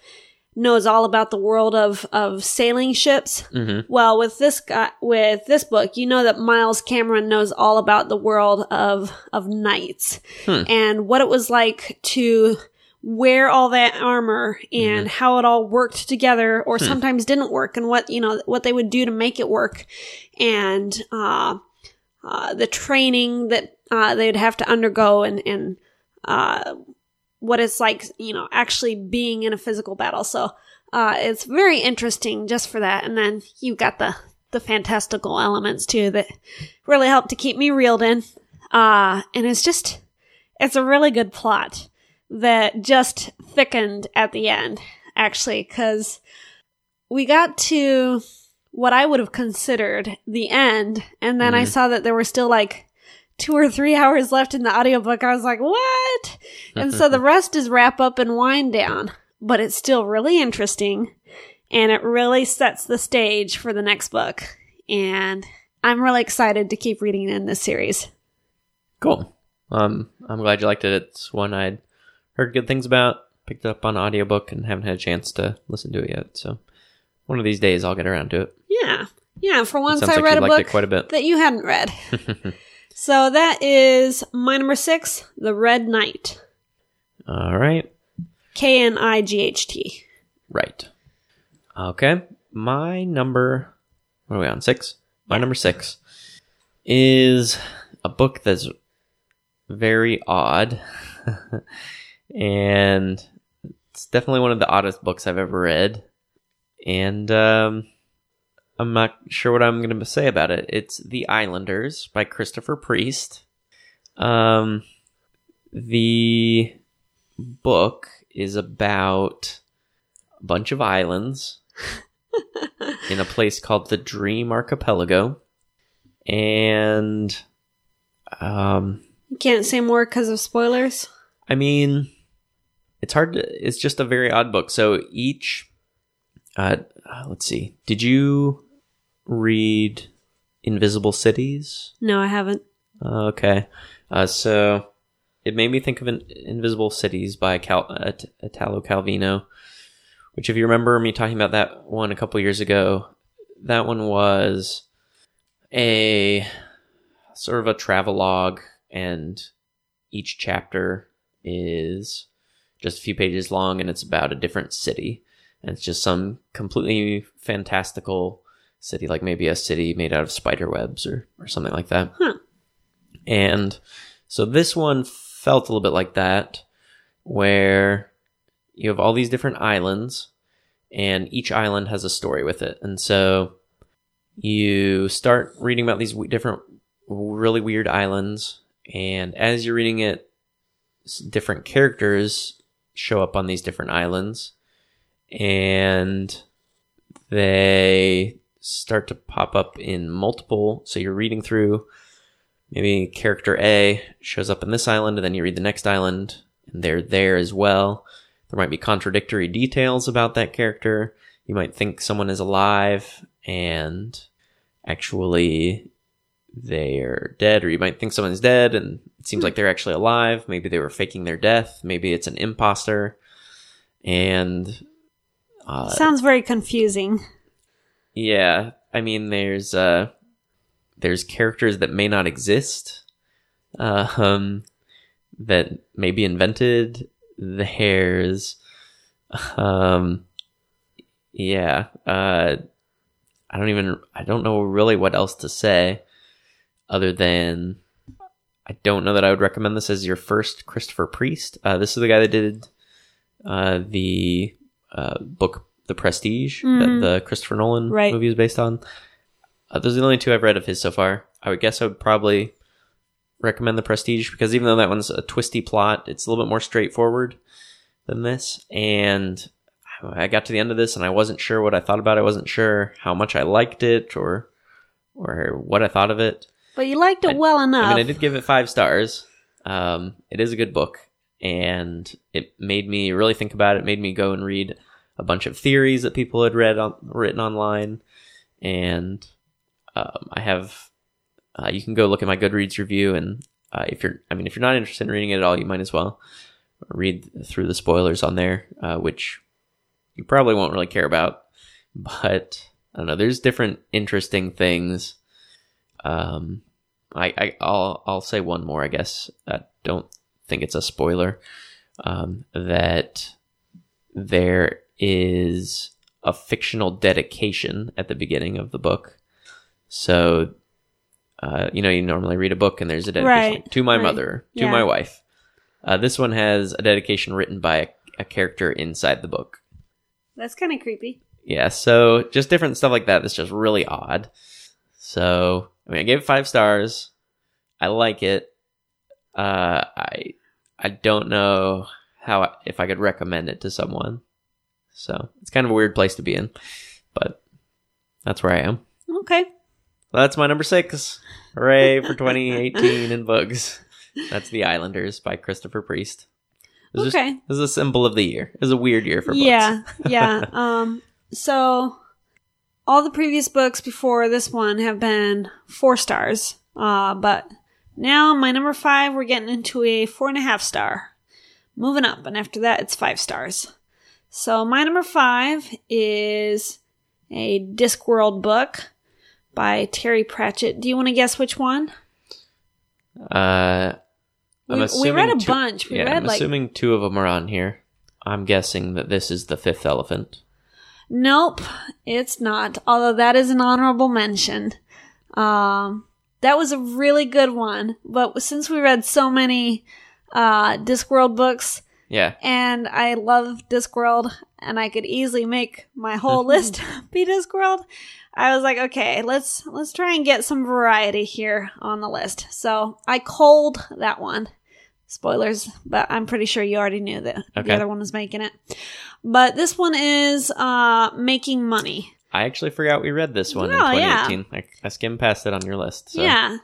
knows all about the world of of sailing ships. hmm Well, with this guy, with this book, you know that Miles Cameron knows all about the world of of knights. Hmm. and what it was like to wear all that armor and how it all worked together or sometimes didn't work and what you know what they would do to make it work. And uh, uh, the training that uh, they'd have to undergo and and uh, what it's like, you know, actually being in a physical battle. So uh, it's very interesting just for that. And then you got the the fantastical elements too that really help to keep me reeled in. Uh, and it's just it's a really good plot that just thickened at the end, actually, because we got to what I would have considered the end, and then I Mhm. saw that there were still like two or three hours left in the audiobook. I was like, what? and so the *laughs* rest is wrap up and wind down, but it's still really interesting and it really sets the stage for the next book. And I'm really excited to keep reading in this series. Cool. Um, I'm glad you liked it. It's one I'd heard good things about, picked up on audiobook, and haven't had a chance to listen to it yet. So one of these days I'll get around to it. Yeah. Yeah. For once, I like read a book quite a bit. that you hadn't read. *laughs* so that is my number six, The Red Knight. All right. K N I G H T. Right. Okay. My number, what are we on? Six? My number six is a book that's very odd. *laughs* and it's definitely one of the oddest books I've ever read. And um, I'm not sure what I'm going to say about it. It's The Islanders by Christopher Priest. Um, the book is about a bunch of islands *laughs* in a place called the Dream Archipelago. And um You can't say more because of spoilers. I mean it's hard to it's just a very odd book. So each uh let's see. Did you read Invisible Cities? No, I haven't. Okay. Uh, so it made me think of an Invisible Cities by Cal- uh, T- Italo Calvino, which, if you remember me talking about that one a couple years ago, that one was a sort of a travelogue, and each chapter is just a few pages long, and it's about a different city. And it's just some completely fantastical city, like maybe a city made out of spider webs or, or something like that. Huh. And so this one felt a little bit like that, where you have all these different islands, and each island has a story with it. And so you start reading about these w- different, really weird islands, and as you're reading it, different characters show up on these different islands, and they start to pop up in multiple. So you're reading through maybe character A shows up in this island, and then you read the next island, and they're there as well. There might be contradictory details about that character. You might think someone is alive, and actually they're dead, or you might think someone's dead, and it seems like they're actually alive. Maybe they were faking their death. Maybe it's an imposter. And uh, Sounds very confusing. Yeah, I mean, there's uh, there's characters that may not exist, uh, um, that may be invented. There's, um, yeah, uh, I don't even, I don't know really what else to say, other than I don't know that I would recommend this as your first Christopher Priest. Uh, this is the guy that did uh, the uh, book The Prestige Mhm. that the Christopher Nolan Right. movie is based on. Uh, those are the only two I've read of his so far. I would guess I would probably recommend The Prestige because even though that one's a twisty plot, it's a little bit more straightforward than this. And I got to the end of this and I wasn't sure what I thought about it. I wasn't sure how much I liked it or or what I thought of it. But you liked it I- well enough. I mean, I did give it five stars. Um, it is a good book, and it made me really think about it. Made me go and read a bunch of theories that people had read on written online, and um, I have. Uh, you can go look at my Goodreads review, and uh, if you're, I mean, if you're not interested in reading it at all, you might as well read through the spoilers on there, uh, which you probably won't really care about. *laughs* But I don't know. There's different interesting things. Um, I, I I'll I'll say one more. I guess I don't think it's a spoiler. Um, that there is a fictional dedication at the beginning of the book. So, uh, you know, you normally read a book and there's a dedication Right, to my right. mother, to Yeah. my wife. Uh, this one has a dedication written by a, a character inside the book. That's kind of creepy. Yeah, so just different stuff like that that's just really odd. So, I mean, I gave it five stars. I like it. Uh, I I don't know how I, if I could recommend it to someone. So it's kind of a weird place to be in, but that's where I am. Okay. Well, that's my number six. Hooray for 2018 and bugs. That's The Islanders by Christopher Priest. Okay. Just, it was a symbol of the year. It was a weird year for books. Yeah, *laughs* yeah. Um, so all the previous books before this one have been four stars. Uh, but now my number five, we're getting into a four and a half star. Moving up, and after that, it's five stars. So my number five is a Discworld book by Terry Pratchett. Do you want to guess which one? Uh, I'm We, we read a two- bunch. We yeah, read I'm like assuming two of them are on here. I'm guessing that this is the fifth elephant. Nope, it's not. Although that is an honorable mention. Um, that was a really good one. But since we read so many uh, Discworld books, Yeah, and I love Discworld, and I could easily make my whole *laughs* list *laughs* be Discworld, I was like, okay, let's let's try and get some variety here on the list. So I culled that one. Spoilers, but I'm pretty sure you already knew that the other one was making it. But this one is uh, making money. I actually forgot we read this one in Oh, yeah. 2018. I, I skimmed past it on your list. So. Yeah.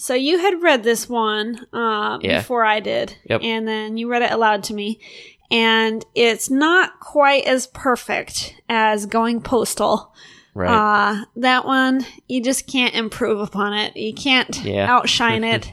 So you had read this one uh, Yeah. before I did, Yep. and then you read it aloud to me, and it's not quite as perfect as Going Postal. right. Uh, that one you just can't improve upon it. You can't Yeah. *laughs* outshine it.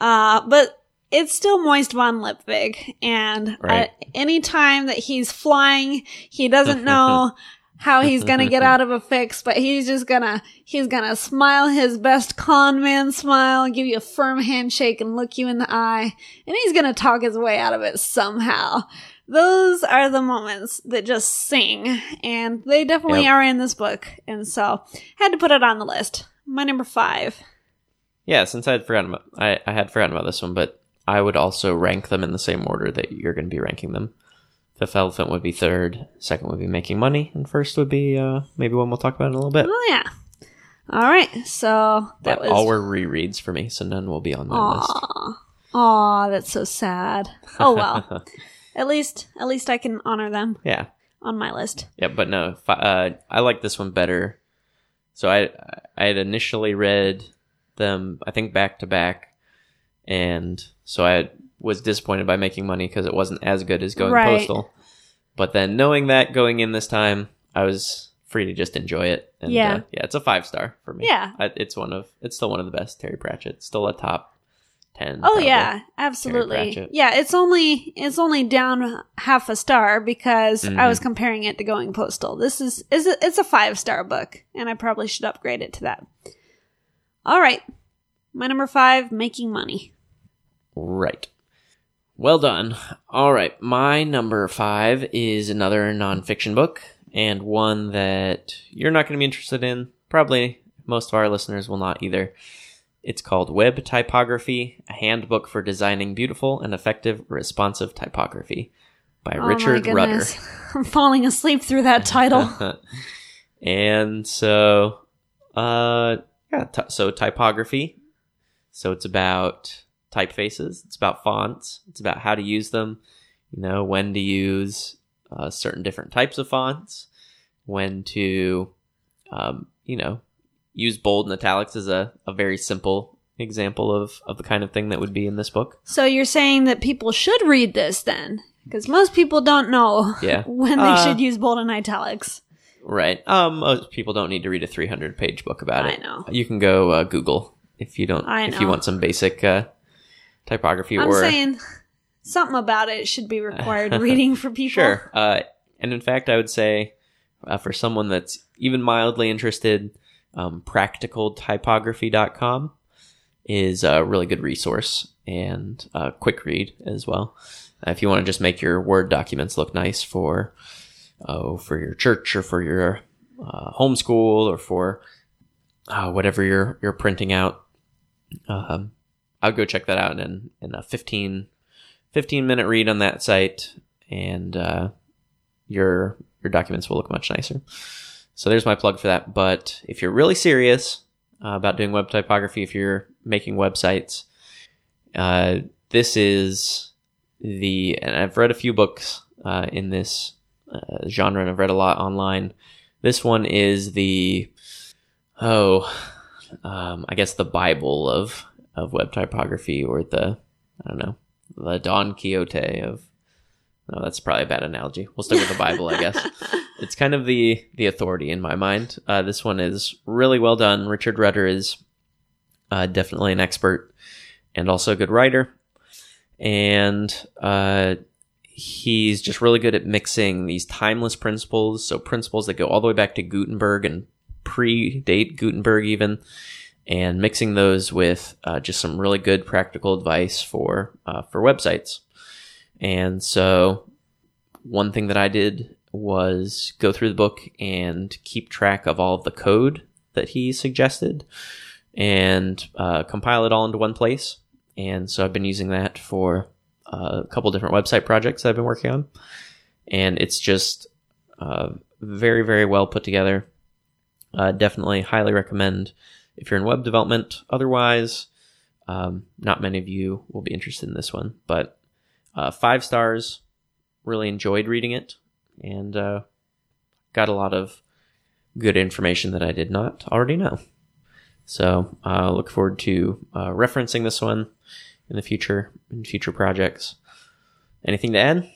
uh, but it's still Moist von Lipwig, and Right. uh, anytime that he's flying, he doesn't *laughs* know how he's gonna get out of a fix, but he's just gonna he's gonna smile his best con man smile, give you a firm handshake, and look you in the eye, and he's gonna talk his way out of it somehow. Those are the moments that just sing, and they definitely Yep. are in this book, and so had to put it on the list. My number five. yeah, since I had forgotten about I, I had forgotten about this one, but I would also rank them in the same order that you're going to be ranking them. Fifth elephant would be third, second would be making money, and first would be uh, maybe one we'll talk about in a little bit. Oh yeah. All right, so that But was. all were rereads for me, so none will be on my list. Aw, that's so sad. Oh well. *laughs* at least, at least I can honor them Yeah, on my list. yeah, but no, fi- uh, I like this one better. So I I had initially read them, I think back to back, and so I was disappointed by making money because it wasn't as good as going Right. postal. But then knowing that going in this time, I was free to just enjoy it. And, Yeah. uh, yeah, it's a five star for me. Yeah. I, it's one of it's still one of the best Terry Pratchett. Still a top ten. Oh probably. yeah, absolutely. Yeah, it's only it's only down half a star because I Mm-hmm. was comparing it to Going Postal. This is is a, it's a five star book, and I probably should upgrade it to that. All right, my number five, making money. Right. Well done. All right. My number five is another nonfiction book and one that you're not going to be interested in. Probably most of our listeners will not either. It's called Web Typography, a handbook for designing beautiful and effective responsive typography by Oh my Richard Rutter. *laughs* I'm falling asleep through that title. *laughs* *laughs* and so, uh, yeah, t- so typography. So it's about typefaces. It's about fonts. It's about how to use them. You know, when to use uh, certain different types of fonts, when to, um, you know, use bold and italics is a, a very simple example of, of the kind of thing that would be in this book. So you're saying that people should read this then? Because most people don't know Yeah. *laughs* when they Uh, should use bold and italics. Right. Um, most people don't need to read a 300 page book about it. I know. You can go uh, Google if you don't. I If you want some basic uh, typography I'm or saying something about it should be required *laughs* reading for people. Sure. Uh, and in fact, I would say uh, for someone that's even mildly interested, um, practicaltypography.com is a really good resource and a quick read as well. Uh, if you want to just make your Word documents look nice for, oh, for your church or for your uh, homeschool or for uh, whatever you're you're printing out, um, I would go check that out in in a 15, 15 minute read on that site, and uh, your your documents will look much nicer. So there's my plug for that. But if you're really serious uh, about doing web typography, if you're making websites, uh, this is the and I've read a few books uh, in this uh, genre, and I've read a lot online. This one is the oh, um, I guess the Bible of of web typography, or the I don't know, the Don Quixote of. No, that's probably a bad analogy. We'll stick with the Bible, I guess. *laughs* It's kind of the the authority in my mind. Uh, this one is really well done. Richard Rutter is uh, definitely an expert and also a good writer, and uh, he's just really good at mixing these timeless principles. So principles that go all the way back to Gutenberg and predate Gutenberg even, and mixing those with uh, just some really good practical advice for uh, for websites. And so, one thing that I did was go through the book and keep track of all of the code that he suggested and uh, compile it all into one place. And so I've been using that for uh, a couple different website projects I've been working on. And it's just uh, very, very well put together. Uh, definitely highly recommend if you're in web development. Otherwise, um, not many of you will be interested in this one, but uh, five stars. Really enjoyed reading it and uh, got a lot of good information that I did not already know. So I uh, look forward to uh, referencing this one in the future in future projects. Anything to add?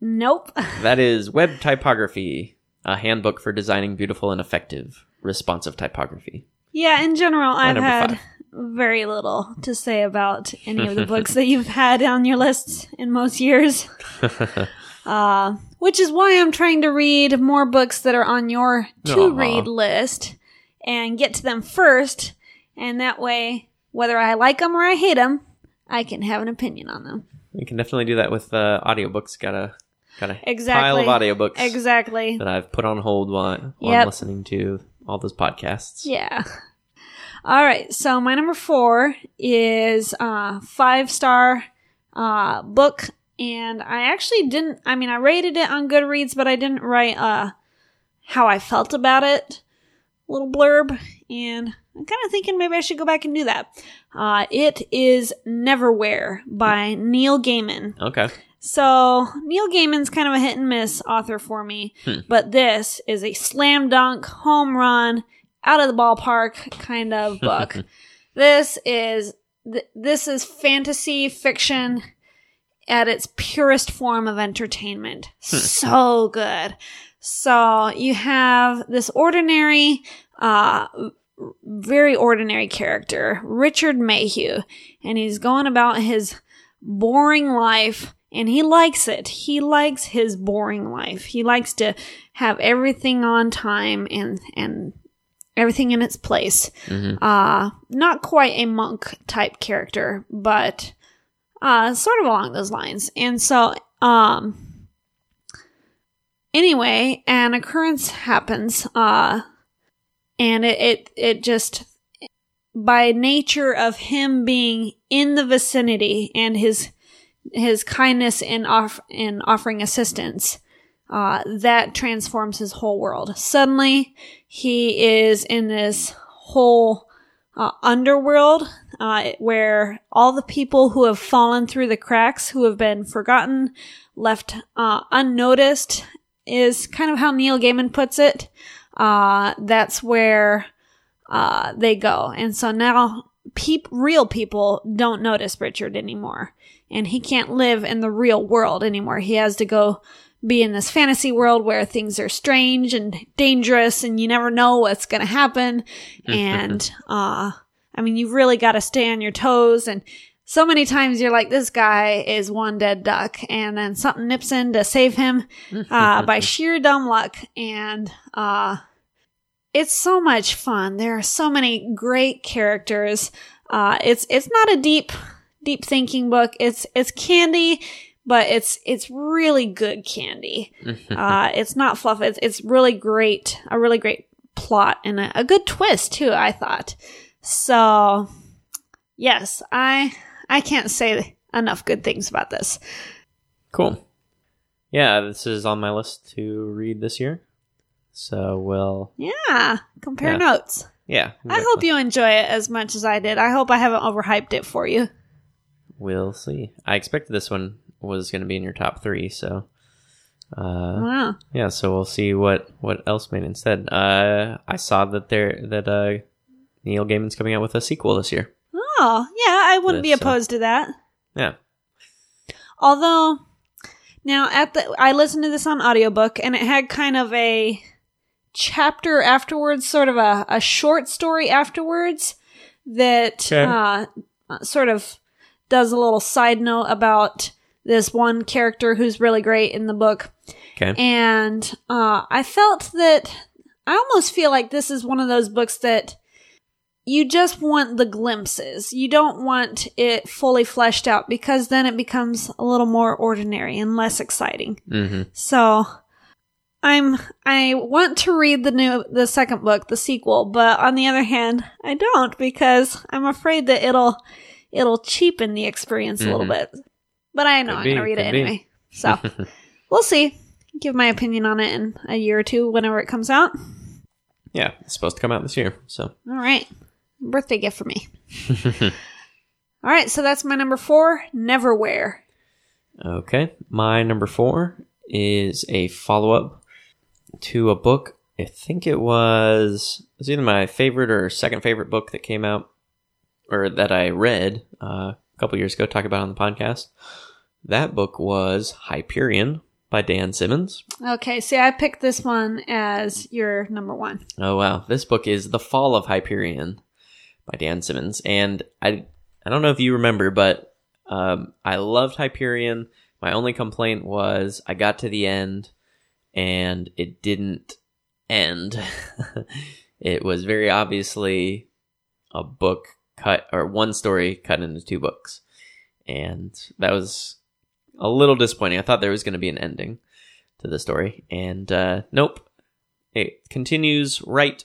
Nope. *laughs* That is Web Typography, a handbook for designing beautiful and effective responsive typography. Yeah, in general, I've number had five. very little to say about any of the *laughs* books that you've had on your list in most years. *laughs* uh, which is why I'm trying to read more books that are on your to read list and get to them first. And that way, whether I like them or I hate them, I can have an opinion on them. We can definitely do that with uh, audiobooks. Got a got a pile Exactly. of audiobooks Exactly. that I've put on hold while, while Yep. I'm listening to all those podcasts. Yeah. All right. So my number four is uh five star uh book, and I actually didn't. I mean, I rated it on Goodreads, but I didn't write uh how I felt about it. Little blurb, and I'm kind of thinking maybe I should go back and do that. Uh, it is Neverwhere by Neil Gaiman. Okay. So Neil Gaiman's kind of a hit and miss author for me, Hmm. but this is a slam dunk, home run, out of the ballpark kind of *laughs* book. this is th- this is fantasy fiction at its purest form of entertainment. so good. So you have this ordinary, uh, very ordinary character, Richard Mayhew, and he's going about his boring life and he likes it. He likes his boring life. He likes to have everything on time and and everything in its place. Mhm. Uh not quite a monk type character, but uh sort of along those lines. And so um anyway, an occurrence happens uh and it it, it just by nature of him being in the vicinity and his his kindness in off in offering assistance uh, that transforms his whole world suddenly he is in this whole uh, underworld uh, where all the people who have fallen through the cracks, who have been forgotten, left uh, unnoticed, is kind of how Neil Gaiman puts it. Uh, that's where uh, they go. And so now peop- real people don't notice Richard anymore. And he can't live in the real world anymore. He has to go be in this fantasy world where things are strange and dangerous and you never know what's going to happen. *laughs* and, uh, I mean, you've really got to stay on your toes. And so many times you're like, this guy is one dead duck. And then something nips in to save him, uh, *laughs* by sheer dumb luck. And, uh, it's so much fun. There are so many great characters. Uh, it's, it's not a deep, deep thinking book. It's, it's candy but it's it's really good candy. uh, it's not fluff. It's it's really great. A really great plot and a, a good twist too. I thought. So, yes, I I can't say enough good things about this. Cool. Yeah, this is on my list to read this year. So we'll Yeah, compare Yeah. notes. yeah. I hope you enjoy it as much as I did. I hope I haven't overhyped it for you. We'll see. I expected this one was going to be in your top three, so uh, Wow. yeah. So we'll see what what else made instead. Uh, I saw that there that uh, Neil Gaiman's coming out with a sequel this year. Oh, yeah, I wouldn't be This, uh, opposed to that. Yeah. Although now at the I listened to this on audiobook and it had kind of a chapter afterwards, sort of a, a short story afterwards that Okay. uh, sort of does a little side note about this one character who's really great in the book. Okay. And uh, I felt that I almost feel like this is one of those books that you just want the glimpses. You don't want it fully fleshed out because then it becomes a little more ordinary and less exciting. hmm So I'm I want to read the new the second book, the sequel, but on the other hand, I don't because I'm afraid that it'll it'll cheapen the experience a little Mhm. bit. But I know Could I'm be, gonna read it be. anyway. *laughs* So we'll see. Give my opinion on it in a year or two whenever it comes out. Yeah, it's supposed to come out this year. So All right. Birthday gift for me. *laughs* All right, so that's my number four, Neverwhere. Okay. My number four is a follow up to a book. I think it was it was either my favorite or second favorite book that came out or that I read uh, a couple years ago, talk about on the podcast. That book was Hyperion by Dan Simmons. Okay, see, I picked this one as your number one. Oh wow, this book is The Fall of Hyperion by Dan Simmons, and I I don't know if you remember, but um, I loved Hyperion. My only complaint was I got to the end and it didn't end. *laughs* it was very obviously a book cut or one story cut into two books, and that was a little disappointing. I thought there was going to be an ending to the story, and uh, nope. It continues right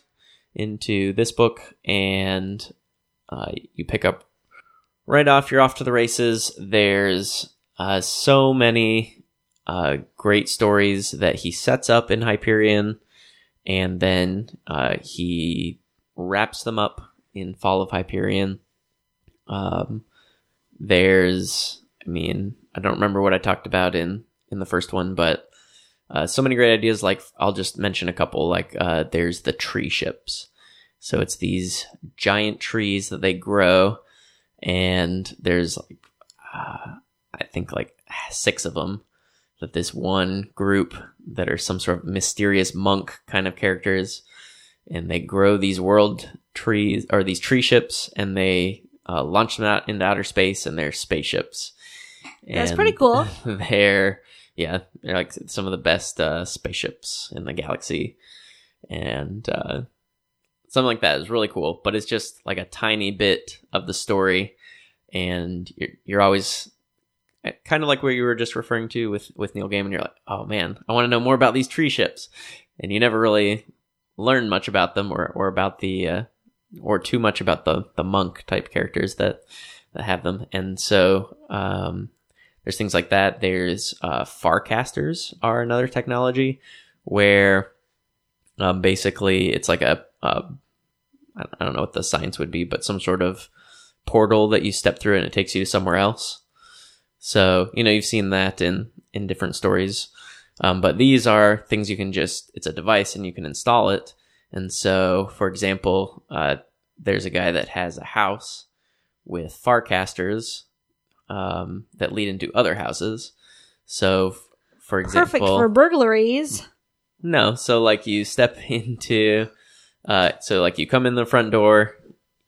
into this book and uh, you pick up right off you're off to the races. There's uh, so many uh, great stories that he sets up in hyperion and then uh, he wraps them up in fall of hyperion. Um, there's i mean i don't remember what i talked about in in the first one but uh, so many great ideas. Like I'll just mention a couple. Like uh, there's the tree ships. So it's these giant trees that they grow, and there's like uh, I think like six of them. That this one group that are some sort of mysterious monk kind of characters, and they grow these world trees or these tree ships, and they uh, launch them out into outer space, and they're spaceships. That's And pretty cool. *laughs* They're yeah, they're like some of the best uh, spaceships in the galaxy, and uh, something like that is really cool. But it's just like a tiny bit of the story, and you're, you're always eh, kind of like where you were just referring to with with Neil Gaiman. You're like, oh man, I want to know more about these tree ships, and you never really learn much about them or or about the uh, or too much about the the monk type characters that that have them, and so. Um, there's things like that. There's uh, farcasters are another technology where um, basically it's like a, I don't know what the science would be, but some sort of portal that you step through and it takes you to somewhere else. So you know you've seen that in in different stories, um, but these are things you can just it's a device and you can install it. And so, for example, uh, there's a guy that has a house with farcasters um, that lead into other houses. So, for example, Perfect for burglaries. no, so like you step *laughs* into, uh, so like you come in the front door,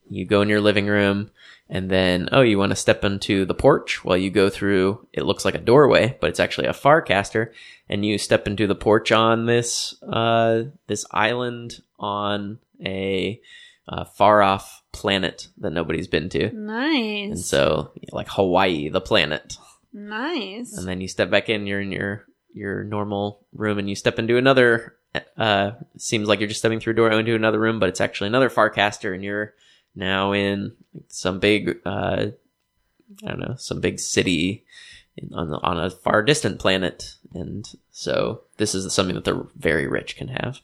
you go in your living room, and then oh, you want to step into the porch? Well, you go through. It looks like a doorway, but it's actually a farcaster, and you step into the porch on this uh this island on a uh, far off planet that nobody's been to, Nice. and so like Hawaii, the planet. nice. and then you step back in you're in your your normal room and you step into another uh seems like you're just stepping through a door into another room but it's actually another farcaster and you're now in some big uh i don't know some big city in, on the, on a far distant planet and so this is something that the very rich can have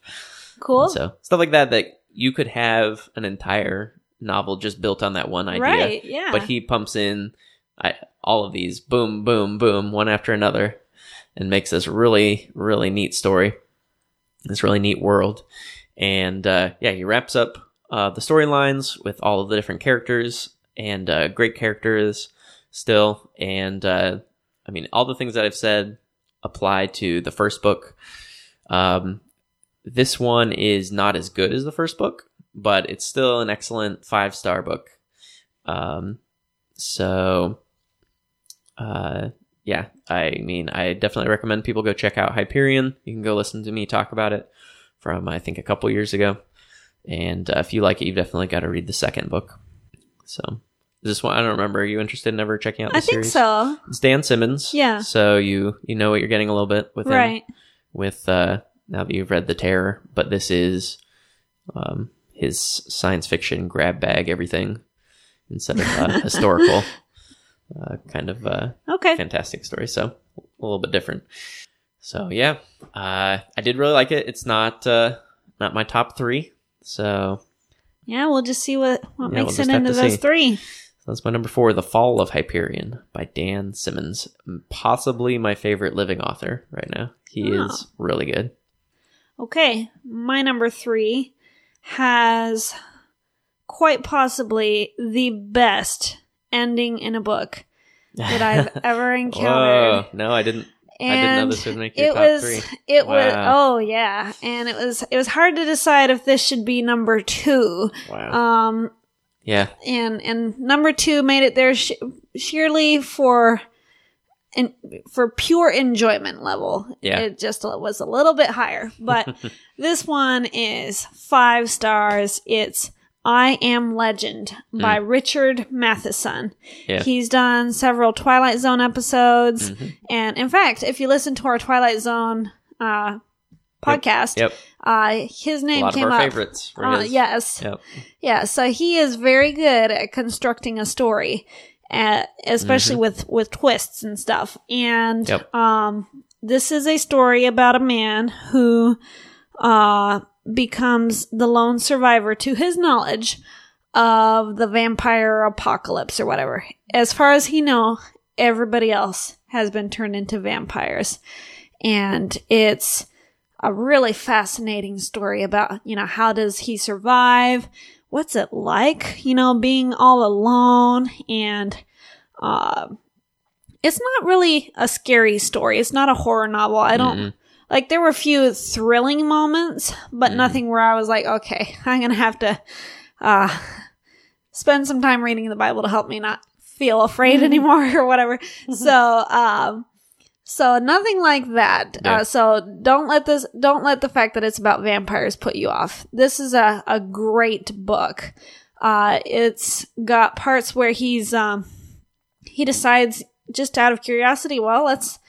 cool. so stuff like that that you could have an entire novel just built on that one idea Right. Yeah. but he pumps in I, all of these boom boom boom one after another and makes this really really neat story this really neat world and uh, yeah he wraps up uh, the storylines with all of the different characters and uh, great characters still and uh, i mean all the things that i've said apply to the first book um, this one is not as good as the first book but it's still an excellent five star book um, so, uh, yeah, I mean, I definitely recommend people go check out Hyperion. You can go listen to me talk about it from, I think, a couple years ago. And uh, if you like it, you've definitely got to read the second book. So, is this one, I don't remember. Are you interested in ever checking out the I think so. It's Dan Simmons. Yeah. So you you know what you're getting a little bit with him Right. with uh now that you've read the terror but this is um his science fiction grab bag everything instead of uh, *laughs* historical uh, kind of uh Okay. fantastic story so a little bit different so yeah uh i did really like it it's not uh not my top three so Yeah, we'll just see what what Yeah, we'll makes just it into those see. three. that's my number four the fall of hyperion by dan simmons possibly my favorite living author right now he Oh. is really good Okay, my number three has quite possibly the best ending in a book that *laughs* I've ever encountered. Whoa, no, I didn't. I didn't know this would make your it top was three. it was oh yeah and it was it was hard to decide if this should be number two Wow. um yeah. and and number two made it there sh- sheerly for and for pure enjoyment level Yeah. it just was a little bit higher but *laughs* this one is five stars it's i am legend by richard matheson. Yeah. he's done several twilight zone episodes Mhm. and in fact if you listen to our twilight zone uh podcast Yep. uh his name came up favorites uh, yes Yep. yeah, so he is very good at constructing a story, uh, especially with with twists and stuff. And Mm-hmm. Yep. um, this is a story about a man who uh, becomes the lone survivor, to his knowledge, of the vampire apocalypse or whatever. As far as he know, everybody else has been turned into vampires, and it's a really fascinating story about you know how does he survive what's it like you know being all alone and uh it's not really a scary story. It's not a horror novel. I don't Mm-mm. like there were a few thrilling moments but Mm. nothing where i was like okay *laughs* i'm gonna have to uh spend some time reading the bible to help me not feel afraid anymore *laughs* or whatever. So um so nothing like that. Yeah. Uh, so don't let this, don't let the fact that it's about vampires put you off. This is a, a great book. Uh, it's got parts where he's, um, he decides just out of curiosity, well, let's,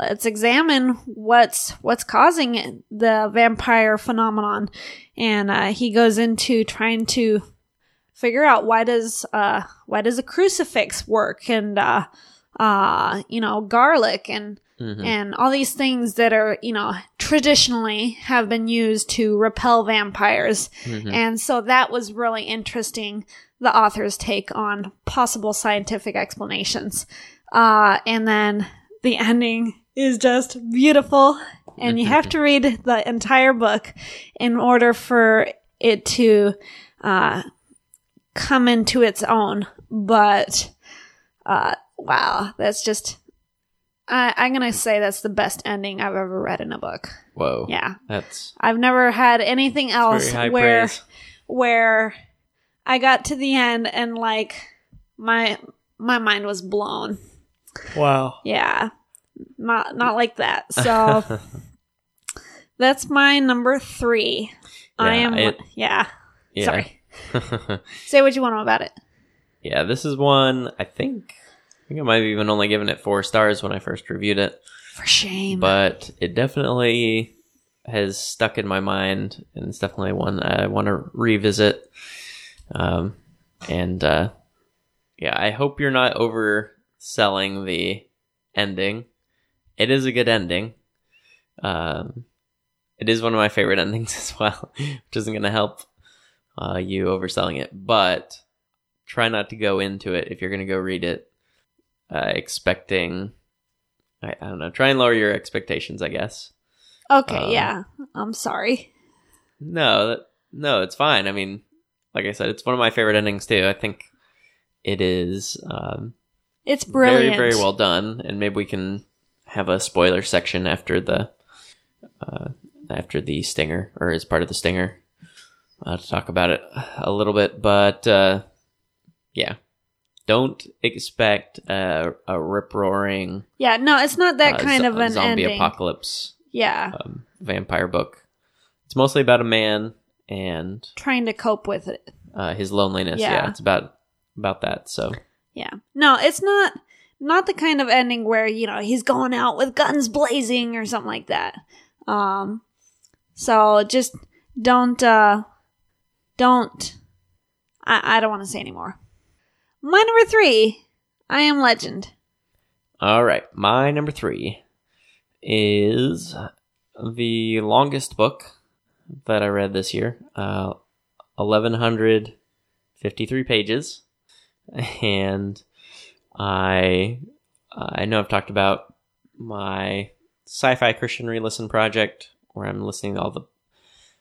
let's examine what's, what's causing it, the vampire phenomenon. And, uh, he goes into trying to figure out why does, uh, why does a crucifix work? And, uh, uh, you know, garlic and Mhm. and all these things that are, you know, traditionally have been used to repel vampires. Mhm. And so that was really interesting, the author's take on possible scientific explanations. Uh, and then the ending is just beautiful. And you have to read the entire book in order for it to uh, come into its own. But uh, wow, that's just. I, I'm gonna say that's the best ending I've ever read in a book. Whoa. Yeah, That's I've never had anything else very high where praise. where I got to the end and like my my mind was blown. Wow. Yeah. Not not like that. So *laughs* that's my number 3. I am it- yeah. Yeah. Sorry. *laughs* Say what you want about it. yeah, this is one I think I think I might have even only given it four stars when I first reviewed it. For shame. but it definitely has stuck in my mind and it's definitely one I want to revisit. Um, and uh, yeah, I hope you're not overselling the ending. It is a good ending. Um, it is one of my favorite *laughs* endings as well, which isn't going to help uh, you overselling it. But try not to go into it if you're going to go read it uh, expecting. I, I don't know. Try and lower your expectations, I guess. okay, um, yeah. I'm sorry. No, that, no, it's fine. I mean, like I said, it's one of my favorite endings too. I think it is um, It's brilliant. very, very well done, and maybe we can have a spoiler section after the uh, after the stinger or as part of the stinger uh, to talk about it a little bit. But uh, yeah, don't expect a, a rip roaring Yeah, no, it's not that uh, kind zo- of an zombie ending. apocalypse Yeah. um, vampire book. It's mostly about a man and Trying to cope with it. uh, his loneliness. Yeah. Yeah. it's about about that. So Yeah. No, it's not not the kind of ending where, you know, he's going out with guns blazing or something like that. Um so just don't uh don't I, I don't want to say anymore. My number three, I am legend. all right, my number three is the longest book that I read this year. Uh, eleven hundred fifty-three pages, and I I know I've talked about my sci-fi Christian re-listen project where I'm listening to all the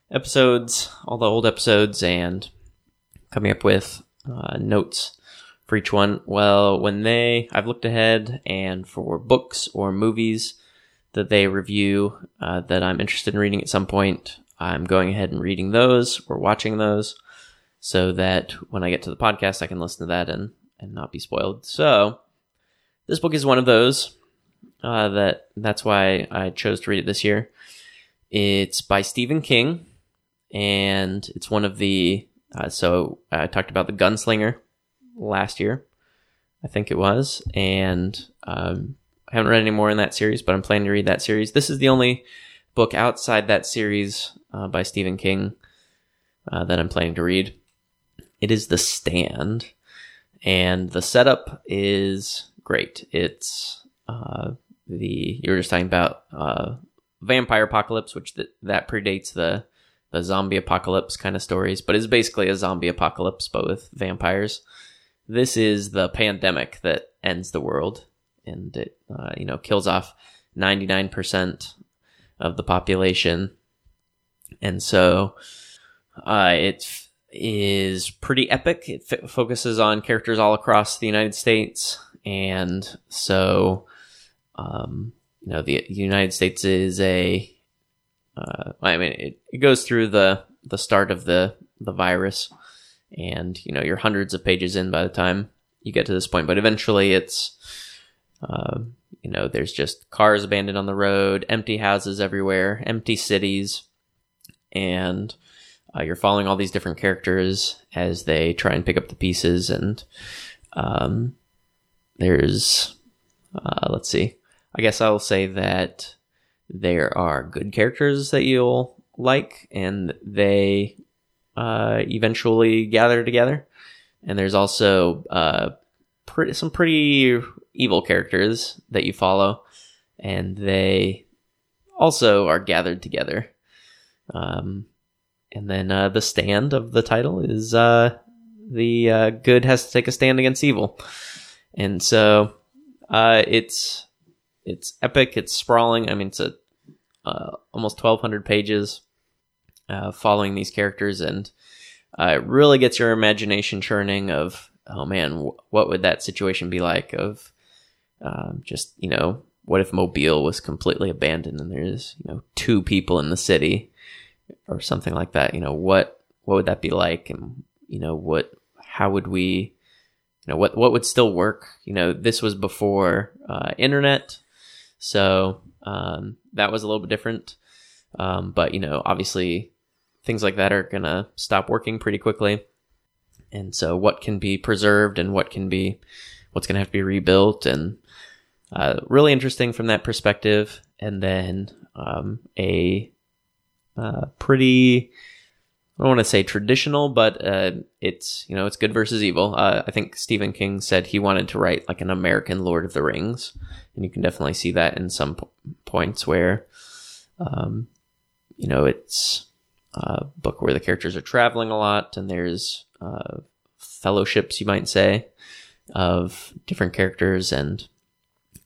episodes, all the old episodes, and coming up with uh, notes for each one. Well, when they, I've looked ahead, and for books or movies that they review uh, that I'm interested in reading at some point, I'm going ahead and reading those or watching those so that when I get to the podcast, I can listen to that and, and not be spoiled. So, this book is one of those uh, that that's why I chose to read it this year. It's by Stephen King, and it's one of the. Uh, so I talked about the Gunslinger last year, I think it was, and um, I haven't read any more in that series, but I'm planning to read that series. This is the only book outside that series uh, by Stephen King uh, that I'm planning to read. It is The Stand, and the setup is great. It's uh, the you were just talking about uh, vampire apocalypse, which th- that predates the the zombie apocalypse kind of stories, but it's basically a zombie apocalypse, but with vampires. This is the pandemic that ends the world, and it uh, you know kills off ninety nine percent of the population, and so uh, it is pretty epic. It f- focuses on characters all across the United States, and so um, you know the United States is a uh, I mean, it, it goes through the the start of the the virus, and you know you're hundreds of pages in by the time you get to this point. But eventually, it's uh, you know there's just cars abandoned on the road, empty houses everywhere, empty cities, and uh, you're following all these different characters as they try and pick up the pieces. And um, there's uh, let's see, I guess I'll say that there are good characters that you'll like, and they uh, eventually gather together. And there's also uh, pretty, some pretty evil characters that you follow, and they also are gathered together. Um, and then uh, the stand of the title is uh, the uh, good has to take a stand against evil, and so uh, it's it's epic. It's sprawling. I mean, it's a uh, almost twelve hundred pages uh, following these characters, and uh, it really gets your imagination churning. Of oh man, wh- what would that situation be like? Of um, just you know, what if Mobile was completely abandoned and there's you know two people in the city or something like that? You know what what would that be like? And you know what how would we you know what what would still work? You know this was before uh, internet, so um, that was a little bit different. Um, but you know obviously things like that are gonna stop working pretty quickly. And so what can be preserved and what can be what's gonna have to be rebuilt and uh, really interesting from that perspective. And then um, a uh, pretty, I don't want to say traditional, but uh, it's you know it's good versus evil. Uh, I think Stephen King said he wanted to write like an American Lord of the Rings, and you can definitely see that in some points where, um, you know, it's a book where the characters are traveling a lot, and there's uh, fellowships, you might say, of different characters and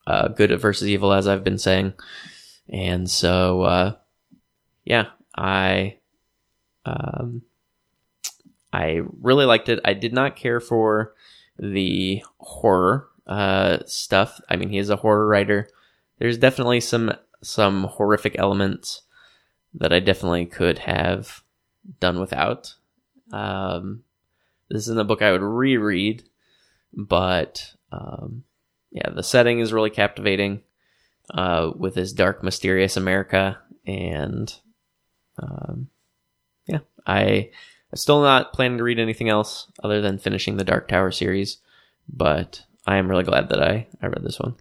uh, good versus evil, as I've been saying. And so, uh, yeah, I, um, I really liked it. I did not care for the horror uh, stuff. I mean, he is a horror writer. There's definitely some some horrific elements that I definitely could have done without. Um, this isn't a book I would reread, but um, yeah, the setting is really captivating uh, with this dark, mysterious America, and um, yeah, I I'm still not planning to read anything else other than finishing the Dark Tower series, but I am really glad that I I read this one.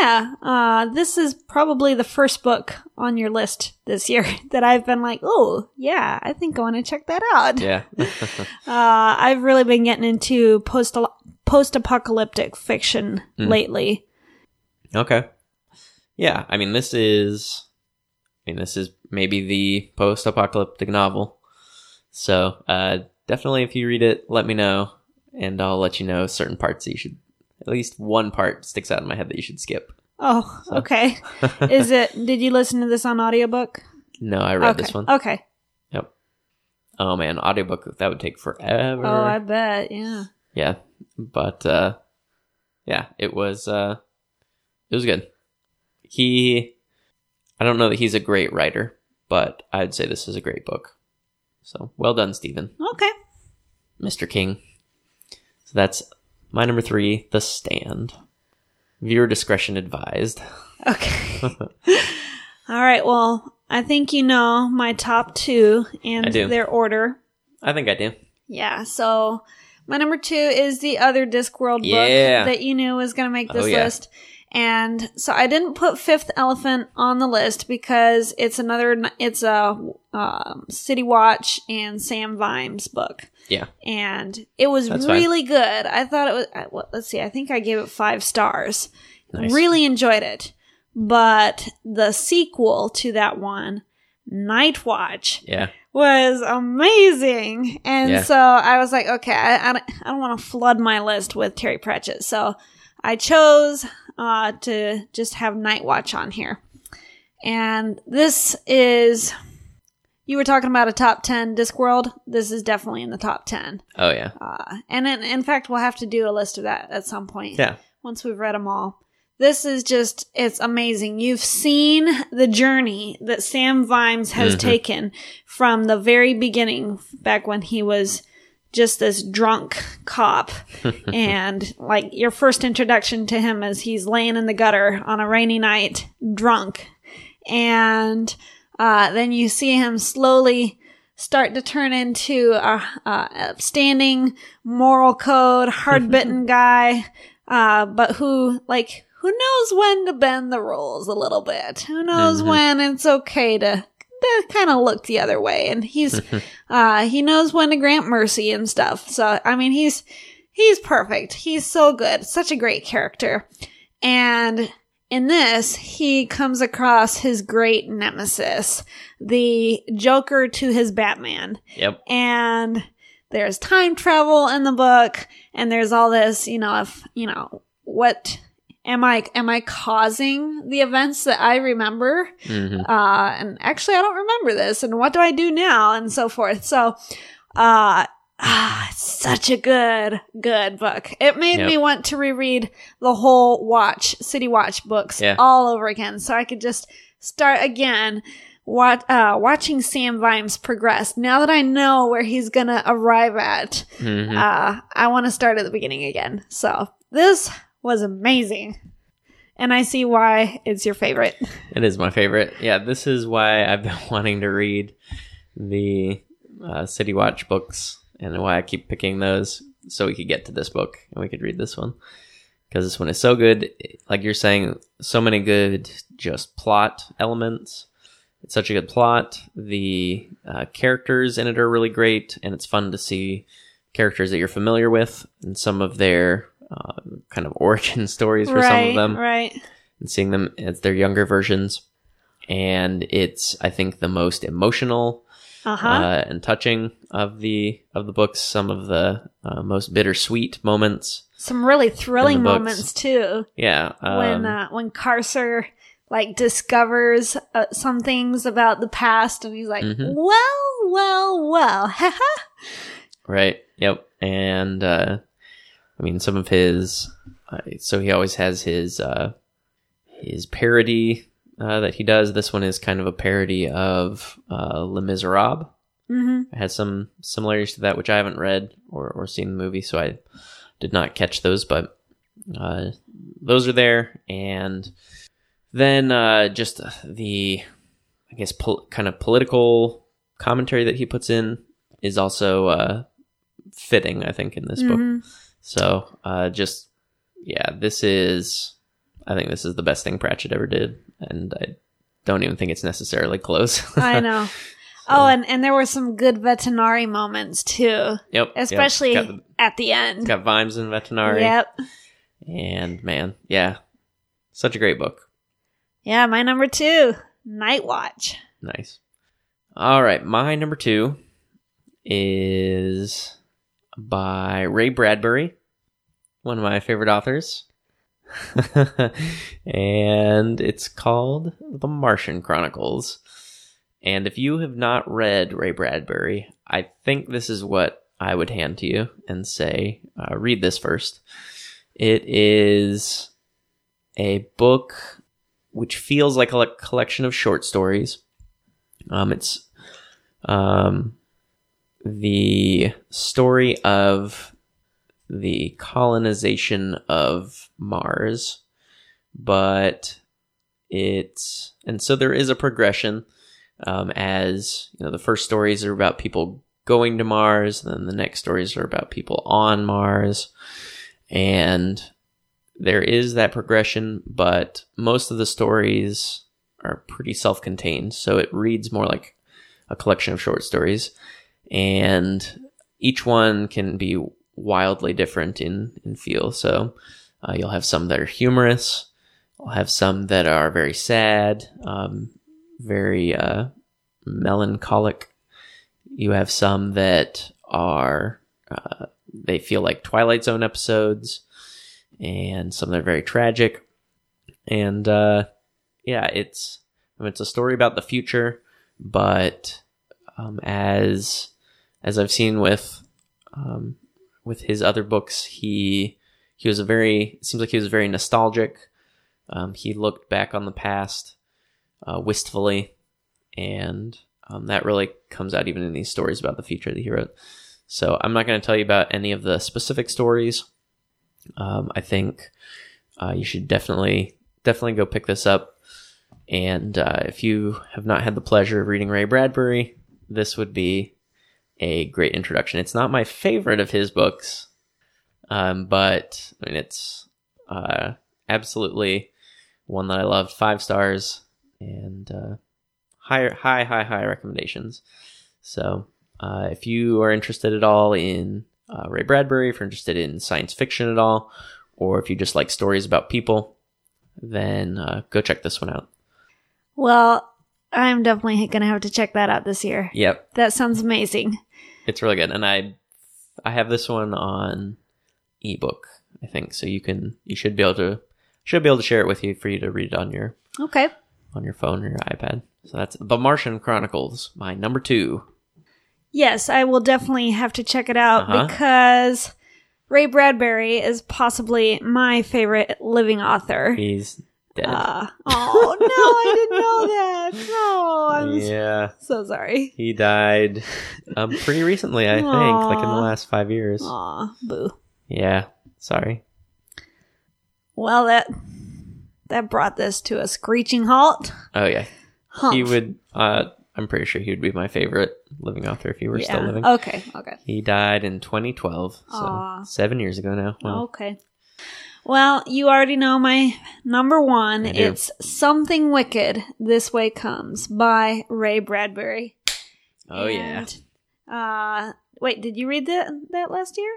Yeah, uh, this is probably the first book on your list this year *laughs* that I've been like, oh, yeah, I think I want to check that out. Yeah, *laughs* Uh, I've really been getting into post post apocalyptic fiction Mm. lately. okay, yeah. I mean, this is, I mean, this is maybe the post-apocalyptic novel. So uh, definitely, if you read it, let me know, and I'll let you know certain parts that you should. At least one part sticks out in my head that you should skip. Oh, okay. *laughs* Is it? Did you listen to this on audiobook? No, I read okay. this one. Okay. Yep. Oh man, audiobook that would take forever. Oh, I bet. Yeah. yeah, but uh, yeah, it was uh, it was good. He, I don't know that he's a great writer, but I'd say this is a great book. So well done, Stephen, Okay. Mr. King. So that's my number three, The Stand. Viewer discretion advised. Okay. *laughs* *laughs* All right. Well, I think you know my top two and their order. I think I do. Yeah. So my number two is the other Discworld Yeah. book that you knew was going to make oh, this Oh, yeah. list. And so I didn't put Fifth Elephant on the list because it's another, it's a um, City Watch and Sam Vimes book. Yeah. And it was That's fine. really good. I thought it was, well, let's see, I think I gave it five stars. Nice. Really enjoyed it. But the sequel to that one, Night Watch, Yeah. was amazing. And Yeah. so I was like, okay, I, I don't, I don't want to flood my list with Terry Pratchett. So I chose uh, to just have Night Watch on here. And this is, you were talking about a top 10 Discworld. This is definitely in the top 10. Oh yeah. Uh, and in, in fact, we'll have to do a list of that at some point Yeah. once we've read them all. This is just, it's amazing. You've seen the journey that Sam Vimes has Mhm. taken from the very beginning, back when he was just this drunk cop. *laughs* and like your first introduction to him is he's laying in the gutter on a rainy night, drunk. And uh, then you see him slowly start to turn into a, a upstanding moral code, *laughs* hard bitten guy, uh, but who like who knows when to bend the rules a little bit. Who knows Mhm. when it's okay to, to kind of look the other way, and he's *laughs* uh, he knows when to grant mercy and stuff. So I mean, he's he's perfect. He's so good. Such a great character. And in this, he comes across his great nemesis, the Joker to his Batman. Yep. And there's time travel in the book, and there's all this, you know, if, you know, what am I, am I causing the events that I remember? hmm uh, and actually I don't remember this, and what do I do now, and so forth. So, uh, ah, it's such a good, good book. It made Yep. me want to reread the whole Watch, City Watch books Yeah. all over again, so I could just start again. What, uh, watching Sam Vimes progress. Now that I know where he's gonna arrive at, hmm uh, I want to start at the beginning again. So, this was amazing. And I see why it's your favorite. *laughs* It is my favorite. Yeah, this is why I've been *laughs* wanting to read the uh, City Watch books and why I keep picking those so we could get to this book and we could read this one. Because this one is so good. Like you're saying, so many good just plot elements. It's such a good plot. The uh, characters in it are really great, and it's fun to see characters that you're familiar with and some of their uh, kind of *laughs* origin stories for some of them Right. and seeing them as their younger versions. And it's, I think, the most emotional Uh-huh. uh, and touching of the of the books. Some of the uh, most bittersweet moments. Some really thrilling in the books. moments too. Yeah, um, when uh, when Carcer like discovers uh, some things about the past, and he's like, Mhm. "Well, well, well." haha." *laughs* right. Yep. And uh, I mean, some of his. Uh, so he always has his uh, his parody uh, that he does. This one is kind of a parody of uh, Les Miserables. Mhm. It has some similarities to that, which I haven't read or, or seen the movie, so I did not catch those, but uh, those are there. And then uh, just the, I guess, pol- kind of political commentary that he puts in is also uh, fitting, I think, in this book. So uh, just, yeah, this is, I think this is the best thing Pratchett ever did, and I don't even think it's necessarily close. *laughs* I know. Oh, and and there were some good Vetinari moments too, Yep. yep. especially It's the- at the end. got Vimes and Vetinari. Yep. And man, yeah. Such a great book. Yeah, my number two, Night Watch. Nice. All right, my number two is by Ray Bradbury, one of my favorite authors. *laughs* and it's called The Martian Chronicles. And if you have not read Ray Bradbury, I think this is what I would hand to you and say, uh, read this first. It is a book which feels like a collection of short stories. Um, it's um, the story of the colonization of Mars, but it's and so there is a progression. Um, as you know, the first stories are about people going to Mars, then the next stories are about people on Mars, and there is that progression, but most of the stories are pretty self contained. So it reads more like a collection of short stories. And each one can be wildly different in, in feel. So uh, you'll have some that are humorous, you'll have some that are very sad, um, very uh, melancholic. You have some that are, uh, they feel like Twilight Zone episodes and some that are very tragic. And uh, yeah, it's I mean, it's a story about the future, but um, as as I've seen with um, with his other books, he he was a very seems like he was very nostalgic. Um, he looked back on the past uh, wistfully, and um, that really comes out even in these stories about the future that he wrote. So I'm not going to tell you about any of the specific stories. Um, I think uh, you should definitely definitely go pick this up. And uh, if you have not had the pleasure of reading Ray Bradbury, this would be a great introduction. It's not my favorite of his books, um, but I mean it's uh, absolutely one that I loved. Five stars and uh, high, high, high, high recommendations. So uh, if you are interested at all in uh, Ray Bradbury, if you're interested in science fiction at all, or if you just like stories about people, then uh, go check this one out. Well, I'm definitely going to have to check that out this year. Yep, That sounds amazing. It's really good, and I I have this one on ebook, I think, so you can you should be able to should be able to share it with you for you to read it on your Okay. on your phone or your iPad. So that's The Martian Chronicles, my number two. Yes, I will definitely have to check it out Uh-huh. because Ray Bradbury is possibly my favorite living author. He's dead. Uh, oh no, I didn't know *laughs* that. No, I'm yeah, so sorry. he died um, pretty recently, I think, like in the last five years. Aw, boo. Yeah, sorry. Well, that that brought this to a screeching halt. Oh yeah, he would. Uh, I'm pretty sure he would be my favorite living author if he were still living. Okay. Okay. He died in 2012, so Aw. seven years ago now. Wow. Okay. Well, you already know my number one. It's Something Wicked This Way Comes by Ray Bradbury. Oh yeah, Uh, wait, did you read that that last year?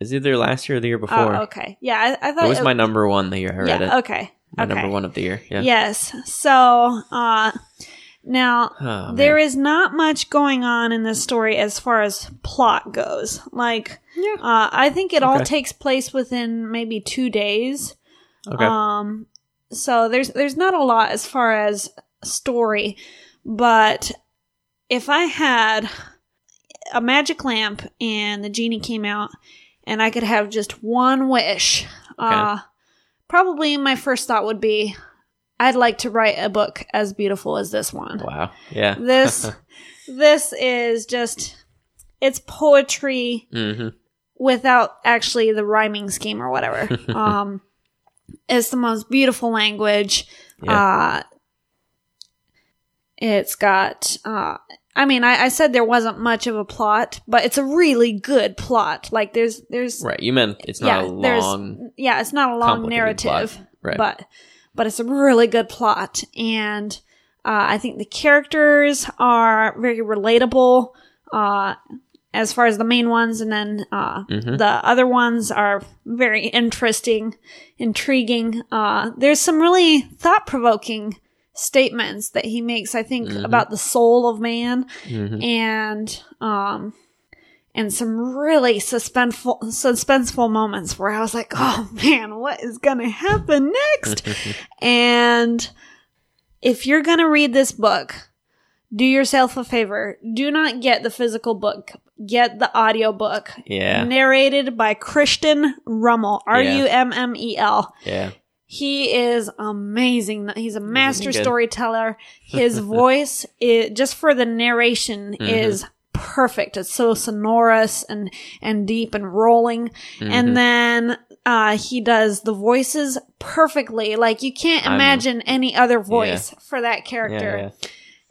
it's either last year or the year before. Oh, okay. Yeah, I, I thought It was my number one the year I read yeah, it. Okay. My okay. number one of the year. Yeah. Yes. So, uh, now Oh, there is not much going on in this story as far as plot goes. Like, Yeah. uh, I think it all takes place within maybe two days. Okay. Um, so there's there's not a lot as far as story, but if I had a magic lamp and the genie came out and I could have just one wish, uh, probably my first thought would be, I'd like to write a book as beautiful as this one. wow. Yeah. *laughs* This this is just it's poetry hmm without actually the rhyming scheme or whatever. *laughs* um, it's the most beautiful language. Uh, it's got, uh, I mean, I, I said there wasn't much of a plot, but it's a really good plot. Like there's, there's, Right. You meant it's yeah, not a long. yeah, it's not a long narrative, plot. Right. but, but it's a really good plot. And, uh, I think the characters are very relatable. Uh, as far as the main ones, and then uh, Mhm. the other ones are very interesting, intriguing. Uh, there's some really thought provoking statements that he makes, I think, Mhm. about the soul of man, Mhm. and um, and some really suspenseful suspenseful moments where I was like, "Oh man, what is gonna happen next?" *laughs* and if you're gonna read this book, do yourself a favor. Do not get the physical book. Get the audio book. Yeah. Narrated by Christian Rummel. R U M M E L. Yeah. He is amazing. He's a master good? storyteller. His *laughs* voice, is, just for the narration, Mm-hmm. is perfect. It's so sonorous and and deep and rolling. Mm-hmm. And then uh, he does the voices perfectly. Like you can't I'm- imagine any other voice for that character Yeah.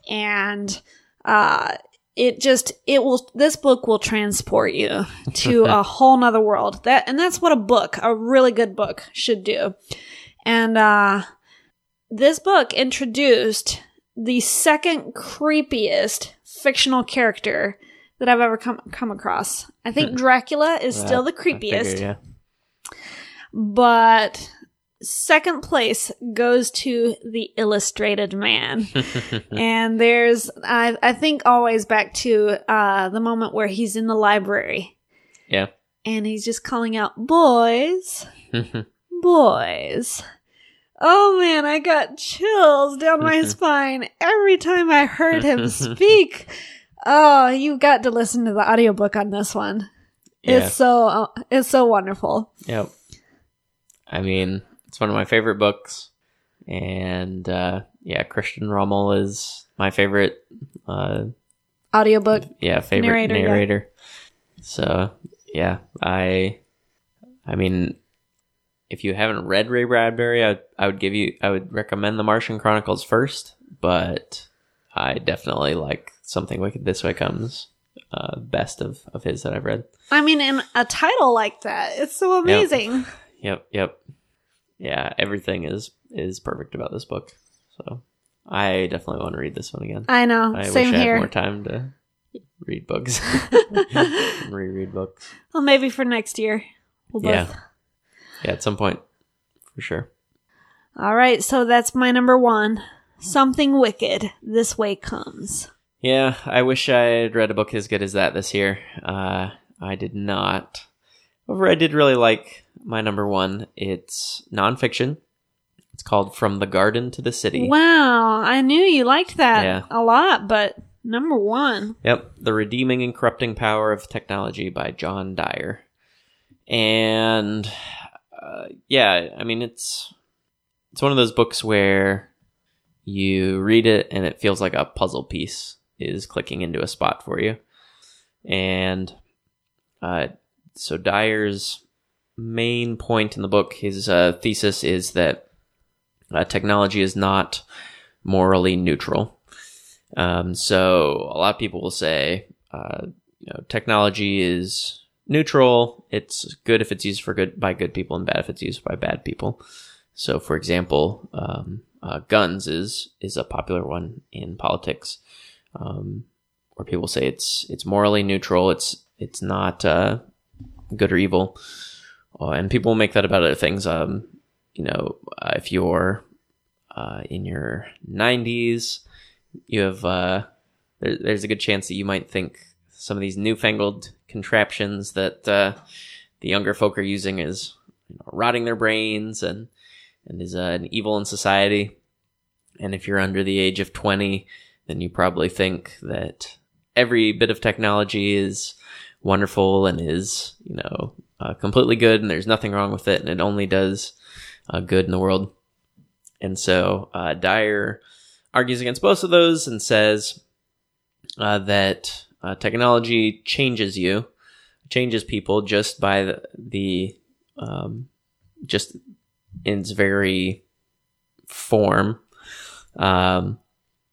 yeah. and uh it just it will this book will transport you to *laughs* a whole nother world that and that's what a book a really good book should do and uh this book introduced the second creepiest fictional character that I've ever come come across. I think Dracula is still the Hmm. I figure, creepiest, yeah. but second place goes to the illustrated man. *laughs* and there's I I think always back to uh the moment where he's in the library Yeah. and he's just calling out boys, *laughs* boys. Oh man, I got chills down my *laughs* spine every time I heard him speak. Oh, you got to listen to the audiobook on this one. Yeah. It's so uh, it's so wonderful. Yep. I mean, it's one of my favorite books, and uh, yeah, Christian Rummel is my favorite. Uh, Audiobook. yeah, favorite Narrator, narrator. yeah. So yeah, I, I mean, if you haven't read Ray Bradbury, I I would give you I would recommend The Martian Chronicles first, but I definitely like Something Wicked This Way Comes. Uh, best of, of his that I've read. I mean, in a title like that, it's so amazing. Yep, yep. Yeah, everything is is perfect about this book. So I definitely want to read this one again. I know. I Same wish I here. had more time to read books, *laughs* *laughs* reread books. Well, maybe for next year. We'll Yeah. Yeah, at some point, for sure. All right, so that's my number one. Something wicked. This way comes. Yeah, I wish I had read a book as good as that this year. Uh, I did not. However, I did really like my number one. It's nonfiction. It's called From the Garden to the City. Wow, I knew you liked that Yeah. a lot, but number one. Yep, The Redeeming and Corrupting Power of Technology by John Dyer. And uh, yeah, I mean it's it's one of those books where you read it and it feels like a puzzle piece is clicking into a spot for you. And uh, so Dyer's main point in the book, his uh, thesis is that uh, technology is not morally neutral. Um, so a lot of people will say, uh, you know, technology is neutral. It's good if it's used for good by good people, and bad if it's used by bad people. So, for example, um, uh, guns is is a popular one in politics, um, where people say it's it's morally neutral. It's it's not uh, good or evil, uh, and people make that about other things. Um, you know, uh, if you're uh, in your 90s, you have uh, there, there's a good chance that you might think some of these newfangled contraptions that uh, the younger folk are using is you know, rotting their brains and and is uh, an evil in society. And if you're under the age of 20, then you probably think that every bit of technology is wonderful and is you know uh, completely good, and there's nothing wrong with it, and it only does uh, good in the world. And so uh, Dyer argues against both of those and says uh, that uh, technology changes you, changes people just by the, the um, just in its very form, um,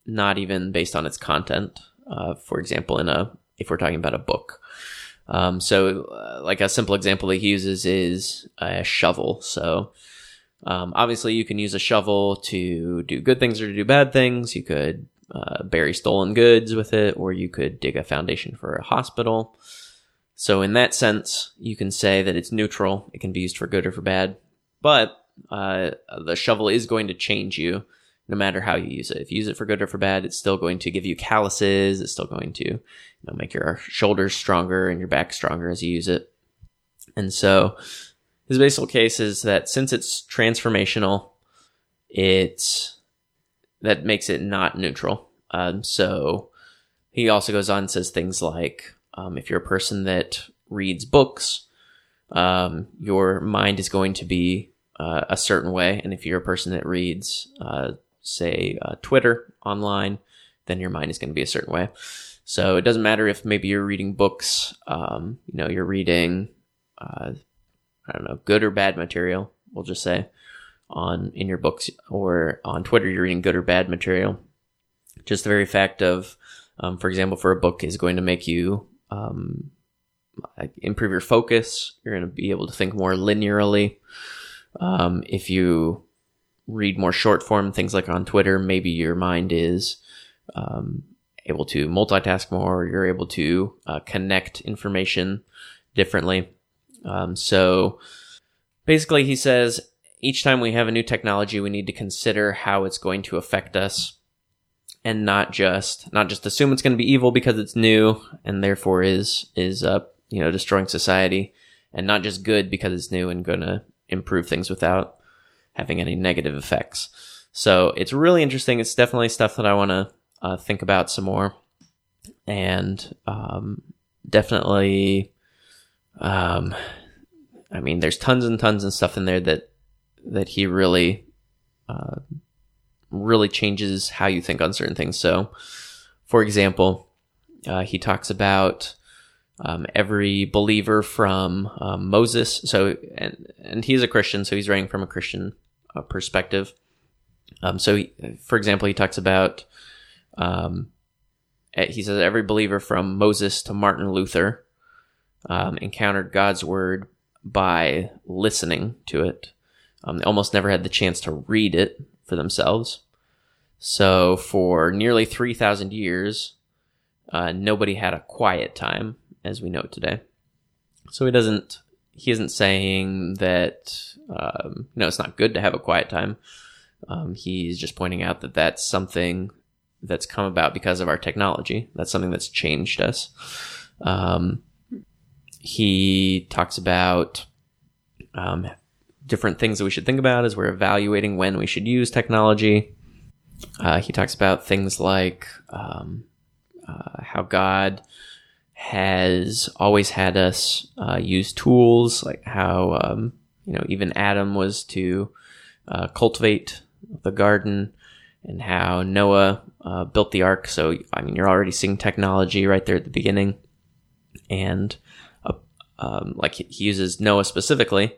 not even based on its content. Uh, for example, in a if we're talking about a book. Um, so, uh, like a simple example that he uses is a shovel. So, um, obviously, you can use a shovel to do good things or to do bad things. You could uh, bury stolen goods with it, or you could dig a foundation for a hospital. So, in that sense, you can say that it's neutral. It can be used for good or for bad. But uh, the shovel is going to change you no matter how you use it. If you use it for good or for bad, it's still going to give you calluses. It's still going to you know, make your shoulders stronger and your back stronger as you use it. And so, his basic case is that since it's transformational, it's that makes it not neutral. Um, so he also goes on and says things like, um, if you're a person that reads books, um, your mind is going to be uh, a certain way, and if you're a person that reads, uh, say, uh, Twitter online, then your mind is going to be a certain way. So it doesn't matter if maybe you're reading books, um, you know, you're reading, uh, I don't know, good or bad material, we'll just say, on in your books or on Twitter, you're reading good or bad material. Just the very fact of, um, for example, for a book is going to make you um, improve your focus. You're going to be able to think more linearly. Um, if you read more short form things like on Twitter, maybe your mind is um, able to multitask more. You're able to uh, connect information differently. Um, so basically, he says each time we have a new technology, we need to consider how it's going to affect us, and not just not just assume it's going to be evil because it's new and therefore is is uh, you know destroying society, and not just good because it's new and going to improve things without having any negative effects. So it's really interesting. It's definitely stuff that I want to uh, think about some more, and um, definitely, um, I mean, there's tons and tons of stuff in there that that he really, uh, really changes how you think on certain things. So, for example, uh, he talks about um, every believer from um, Moses. So, and and he's a Christian, so he's writing from a Christian uh, perspective. Um, so, he, for example, he talks about, um, eh, he says every believer from Moses to Martin Luther um, encountered God's word by listening to it. Um, they almost never had the chance to read it for themselves. So, for nearly three thousand years, uh, nobody had a quiet time as we know it today. So he doesn't. He isn't saying that um, no, it's not good to have a quiet time. Um, he's just pointing out that that's something that's come about because of our technology. That's something that's changed us. Um, he talks about um, different things that we should think about as we're evaluating when we should use technology. Uh, he talks about things like um, uh, how God has always had us uh, use tools, like how um, you know even Adam was to uh, cultivate the garden, and how Noah uh, built the ark. So I mean, you're already seeing technology right there at the beginning, and uh, um, like he uses Noah specifically,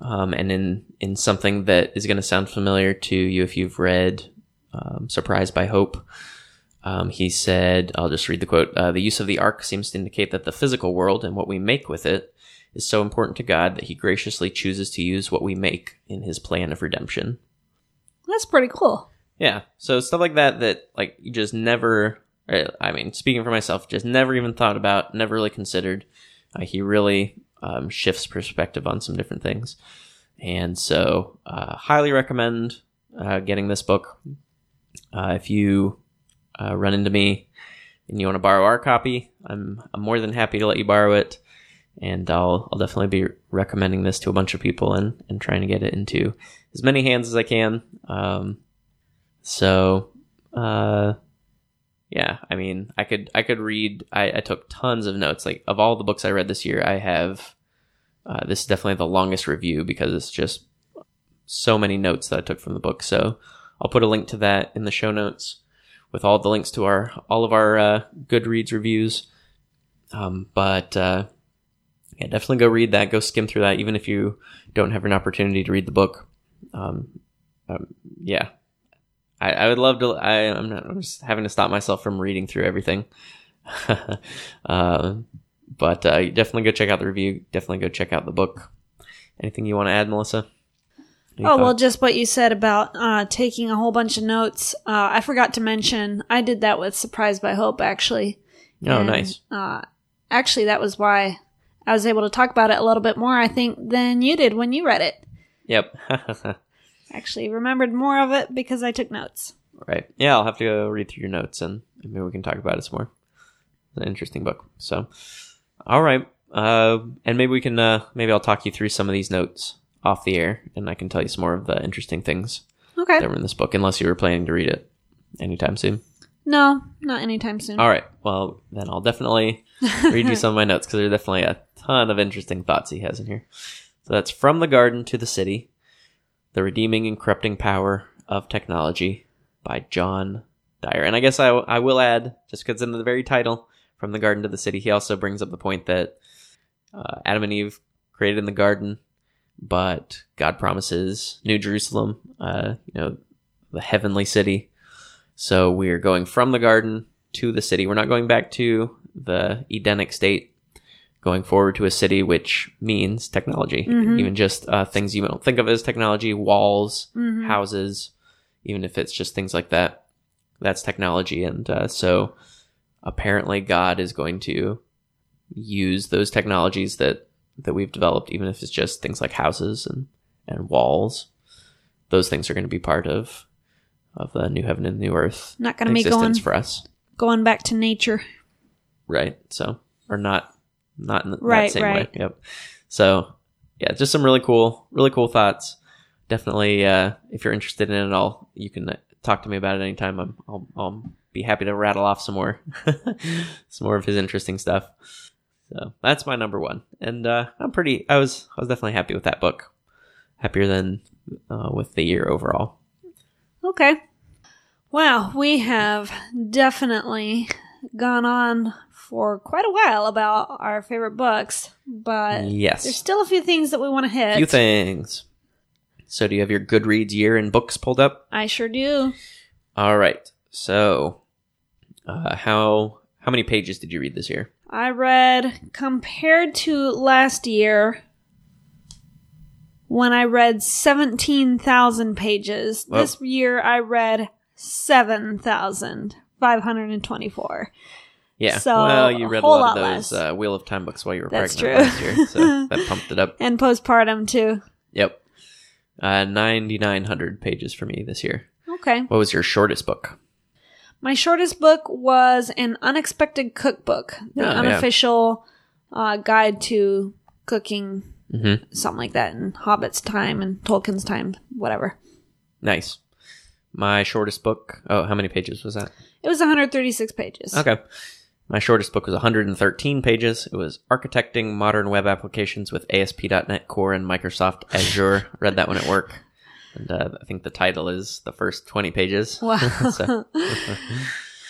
um, and in in something that is going to sound familiar to you if you've read um, "Surprised by Hope." Um, he said, I'll just read the quote. Uh, the use of the ark seems to indicate that the physical world and what we make with it is so important to God that he graciously chooses to use what we make in his plan of redemption. That's pretty cool. Yeah. So stuff like that, that like you just never, I mean, speaking for myself, just never even thought about, never really considered. Uh, he really um, shifts perspective on some different things. And so, uh, highly recommend uh, getting this book. Uh, if you uh, run into me and you want to borrow our copy, I'm, I'm more than happy to let you borrow it. And I'll, I'll definitely be recommending this to a bunch of people and, and trying to get it into as many hands as I can. Um, so, uh, yeah, I mean, I could, I could read, I, I took tons of notes. Like of all the books I read this year, I have, uh, this is definitely the longest review because it's just so many notes that I took from the book. So I'll put a link to that in the show notes with all the links to our all of our uh, Goodreads reviews. Um, but uh, yeah, definitely go read that. Go skim through that, even if you don't have an opportunity to read the book. Um, um, yeah, I, I, would love to. I, am not. I'm just having to stop myself from reading through everything. uh, *laughs* but uh, definitely go check out the review. Definitely go check out the book. Anything you want to add, Melissa? Any oh, thoughts? well, just what you said about uh, taking a whole bunch of notes. Uh, I forgot to mention, I did that with Surprised by Hope, actually. Oh, and, nice. Uh, actually, that was why I was able to talk about it a little bit more, I think, than you did when you read it. Yep. *laughs* actually remembered more of it because I took notes. Right. Yeah, I'll have to go read through your notes and maybe we can talk about it some more. It's an interesting book. So, all right. Uh, and maybe we can, uh, maybe I'll talk you through some of these notes off the air, and I can tell you some more of the interesting things okay. that were in this book, unless you were planning to read it anytime soon. No, not anytime soon. All right. Well, then I'll definitely *laughs* read you some of my notes because there's definitely a ton of interesting thoughts he has in here. So that's From the Garden to the City The Redeeming and Corrupting Power of Technology by John Dyer. And I guess I, I will add, just because in the very title, From the Garden to the City, he also brings up the point that uh, Adam and Eve created in the garden but God promises New Jerusalem, uh, you know, the heavenly city. So we are going from the garden to the city. We're not going back to the Edenic state, going forward to a city, which means technology. Mm-hmm. Even just uh, things you don't think of as technology, walls, mm-hmm. houses, even if it's just things like that. That's technology. And uh, so apparently God is going to use those technologies that that we've developed, even if it's just things like houses and, and walls, those things are going to be part of of the new heaven and new earth. Not going to be going for us. Going back to nature, right? So, or not, not in the, right, that same right. way. Yep. So, yeah, just some really cool, really cool thoughts. Definitely, uh, if you're interested in it at all, you can uh, talk to me about it anytime. I'm, I'll, I'll be happy to rattle off some more, *laughs* some more of his interesting stuff. So that's my number one, and uh, I'm pretty. I was I was definitely happy with that book. Happier than uh, with the year overall. Okay. Well, we have definitely gone on for quite a while about our favorite books, but yes, there's still a few things that we want to hit. A few things. So, do you have your Goodreads year in books pulled up? I sure do. All right. So, uh, how how many pages did you read this year? I read compared to last year when I read 17,000 pages. Whoa. This year I read 7,524. Yeah. So, well, you read a whole lot, lot of those uh, Wheel of Time books while you were That's pregnant true. last year, so *laughs* that pumped it up. and postpartum too. Yep. Uh, 9,900 pages for me this year. Okay. What was your shortest book? My shortest book was an unexpected cookbook, the Oh, yeah. unofficial uh, guide to cooking, hmm something like that, in Hobbit's time and Tolkien's time, whatever. Nice. My shortest book. Oh, how many pages was that? It was 136 pages. Okay. My shortest book was 113 pages. It was Architecting Modern Web Applications with ASP.NET Core and Microsoft Azure. *laughs* Read that one at work. And uh, I think the title is the first 20 pages. Wow. *laughs* *laughs* So-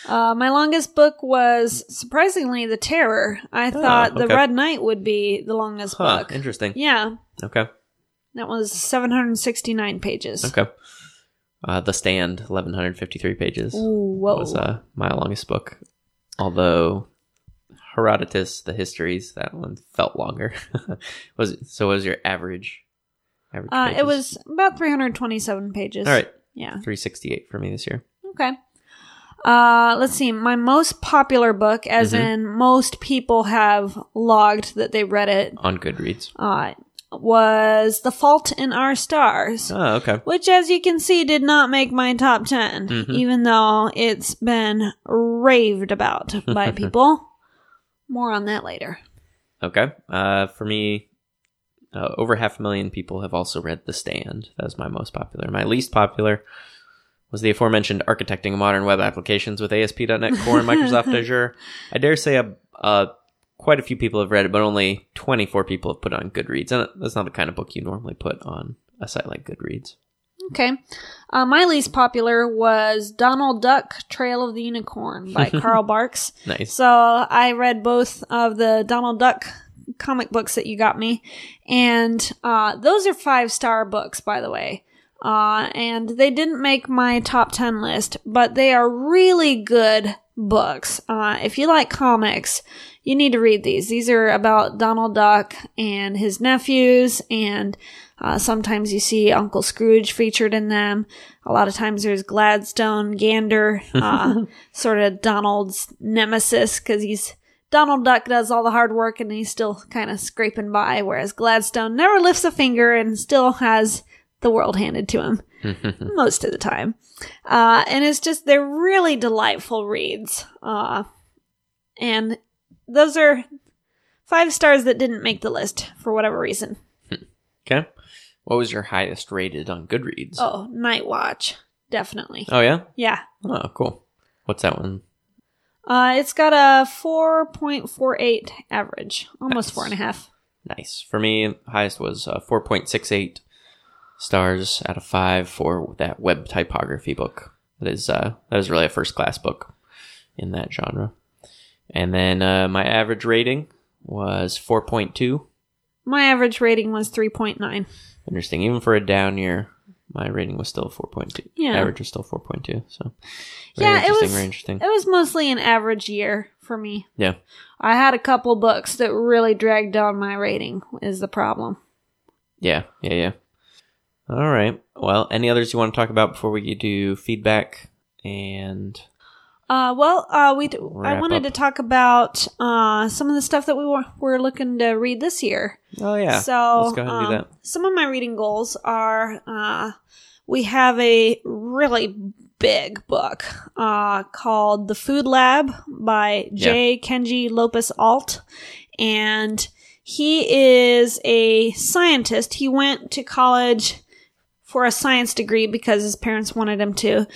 Uh, my longest book was surprisingly The Terror. I thought The okay. Red Knight would be the longest huh, book. interesting. Yeah, Okay. that was 769 pages. Okay. Uh, the Stand, 1153 pages. Ooh, whoa. was uh, my longest book. Although Herodotus, the histories, that one felt longer. *laughs* was it, so? What was your average? Average. uh, it was about 327 pages. all right. Yeah. 368 for me this year. Okay. Uh, let's see. My most popular book, as Mhm. in most people have logged that they read it, on Goodreads. uh, was The Fault in Our Stars. Oh, okay. Which, as you can see, did not make my top 10, Mhm. even though it's been raved about by *laughs* people. More on that later. Okay. Uh, for me, uh, over half a million people have also read The Stand. That was my most popular. My least popular was the aforementioned Architecting Modern Web Applications with ASP.NET Core and Microsoft *laughs* Azure. I dare say a, uh, quite a few people have read it, but only 24 people have put on Goodreads. And that's not the kind of book you normally put on a site like Goodreads. Okay. Uh, my least popular was Donald Duck Trail of the Unicorn by *laughs* Carl Barks. Nice. So I read both of the Donald Duck comic books that you got me, and uh, those are five star books, by the way. Uh, and they didn't make my top 10 list, but they are really good books. Uh, if you like comics, you need to read these. These are about Donald Duck and his nephews, and uh, sometimes you see Uncle Scrooge featured in them. A lot of times there's Gladstone, Gander, *laughs* uh, sort of Donald's nemesis because he's Donald Duck does all the hard work and he's still kind of scraping by, whereas Gladstone never lifts a finger and still has the world handed to him *laughs* most of the time. Uh, and it's just, they're really delightful reads. Uh, and those are five stars that didn't make the list for whatever reason. Okay. What was your highest rated on Goodreads? Oh, Night Watch. Definitely. Oh, yeah? Yeah. Oh, cool. What's that one? Uh, it's got a 4.48 average, almost Nice. four and a half. Nice. For me, highest was uh, 4.68 stars out of 5 for that web typography book. That is uh, that is really a first class book in that genre. And then uh, my average rating was 4.2. My average rating was 3.9. Interesting. Even for a down year, my rating was still 4.2. Yeah. Average was still 4.2. So Yeah, it was- very interesting. It was mostly an average year for me. Yeah. I had a couple books that really dragged down my rating, is the problem. Yeah, yeah, yeah. All right. Well, any others you want to talk about before we do feedback and Uh, well, uh, we d- I wanted up. to talk about uh, some of the stuff that we were, were looking to read this year. Oh yeah. So let's go ahead and um, do that. some of my reading goals are uh, we have a really big book uh, called The Food Lab by J. Kenji Lopez Alt. And he is a scientist. He went to college for a science degree because his parents wanted him to.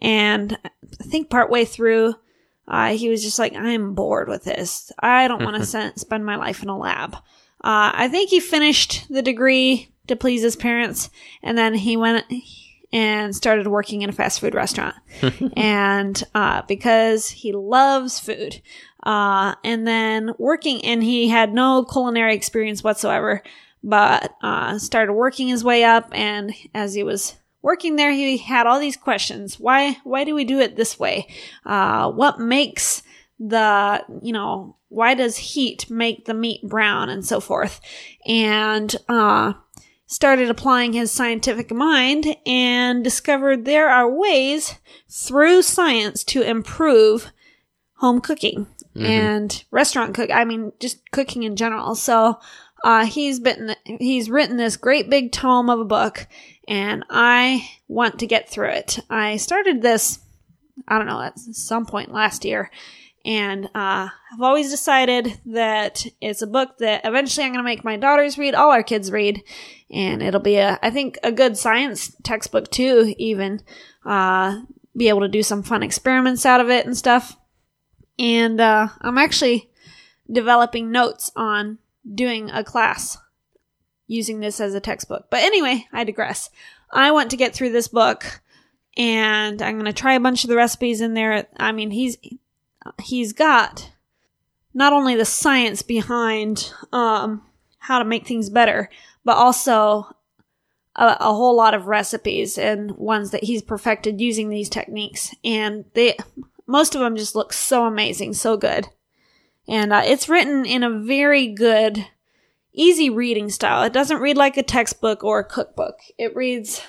And I think partway through, uh, he was just like, I'm bored with this. I don't want to *laughs* spend my life in a lab. Uh, I think he finished the degree to please his parents, and then he went and started working in a fast food restaurant. *laughs* and uh, because he loves food, uh, and then working, and he had no culinary experience whatsoever, but uh, started working his way up. And as he was working there, he had all these questions: Why? Why do we do it this way? Uh, what makes the you know why does heat make the meat brown and so forth and uh started applying his scientific mind and discovered there are ways through science to improve home cooking and restaurant cook. I mean, just cooking in general. So, uh, he's been, he's written this great big tome of a book and I want to get through it. I started this, I don't know, at some point last year and uh, I've always decided that it's a book that eventually I'm going to make my daughters read, all our kids read, and it'll be a, I think, a good science textbook too. Even uh, be able to do some fun experiments out of it and stuff. And uh, I'm actually developing notes on doing a class using this as a textbook. But anyway, I digress. I want to get through this book and I'm going to try a bunch of the recipes in there. I mean, he's he's got not only the science behind um, how to make things better, but also a, a, whole lot of recipes and ones that he's perfected using these techniques. And they, most of them just look so amazing, so good. And uh, it's written in a very good, easy reading style. It doesn't read like a textbook or a cookbook. It reads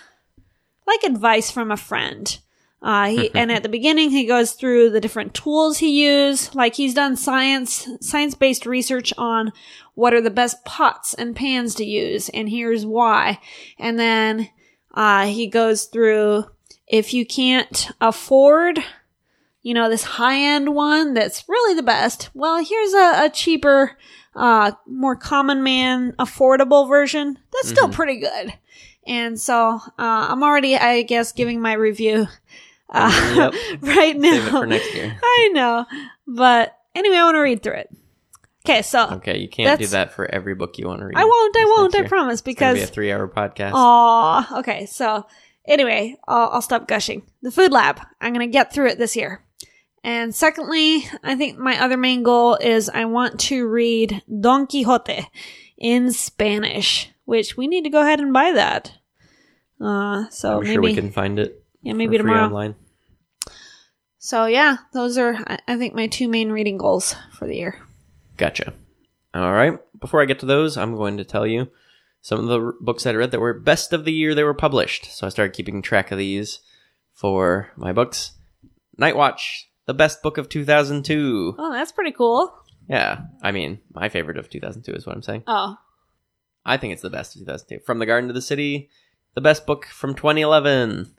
like advice from a friend. Uh, he, *laughs* and at the beginning, he goes through the different tools he used. Like he's done science, science-based research on what are the best pots and pans to use, and here's why. And then, uh, he goes through if you can't afford, you know, this high-end one that's really the best, well, here's a, a cheaper, uh, more common man, affordable version. That's still mm-hmm. pretty good. And so, uh, I'm already, I guess, giving my review uh, yep. *laughs* right now. Save it for next year. *laughs* I know. But anyway, I want to read through it. Okay, so okay, you can't do that for every book you want to read. I won't. I won't. I promise. Because it's be a three-hour podcast. Aw. Okay. So anyway, I'll, I'll stop gushing. The Food Lab. I'm gonna get through it this year. And secondly, I think my other main goal is I want to read Don Quixote in Spanish, which we need to go ahead and buy that. Uh, so I'm maybe sure we can find it. Yeah, maybe tomorrow. Online. So yeah, those are I think my two main reading goals for the year. Gotcha. All right. Before I get to those, I'm going to tell you some of the books that I read that were best of the year they were published. So I started keeping track of these for my books. Night Watch, the best book of 2002. Oh, that's pretty cool. Yeah, I mean, my favorite of 2002 is what I'm saying. Oh. I think it's the best of 2002. From the Garden to the City, the best book from 2011.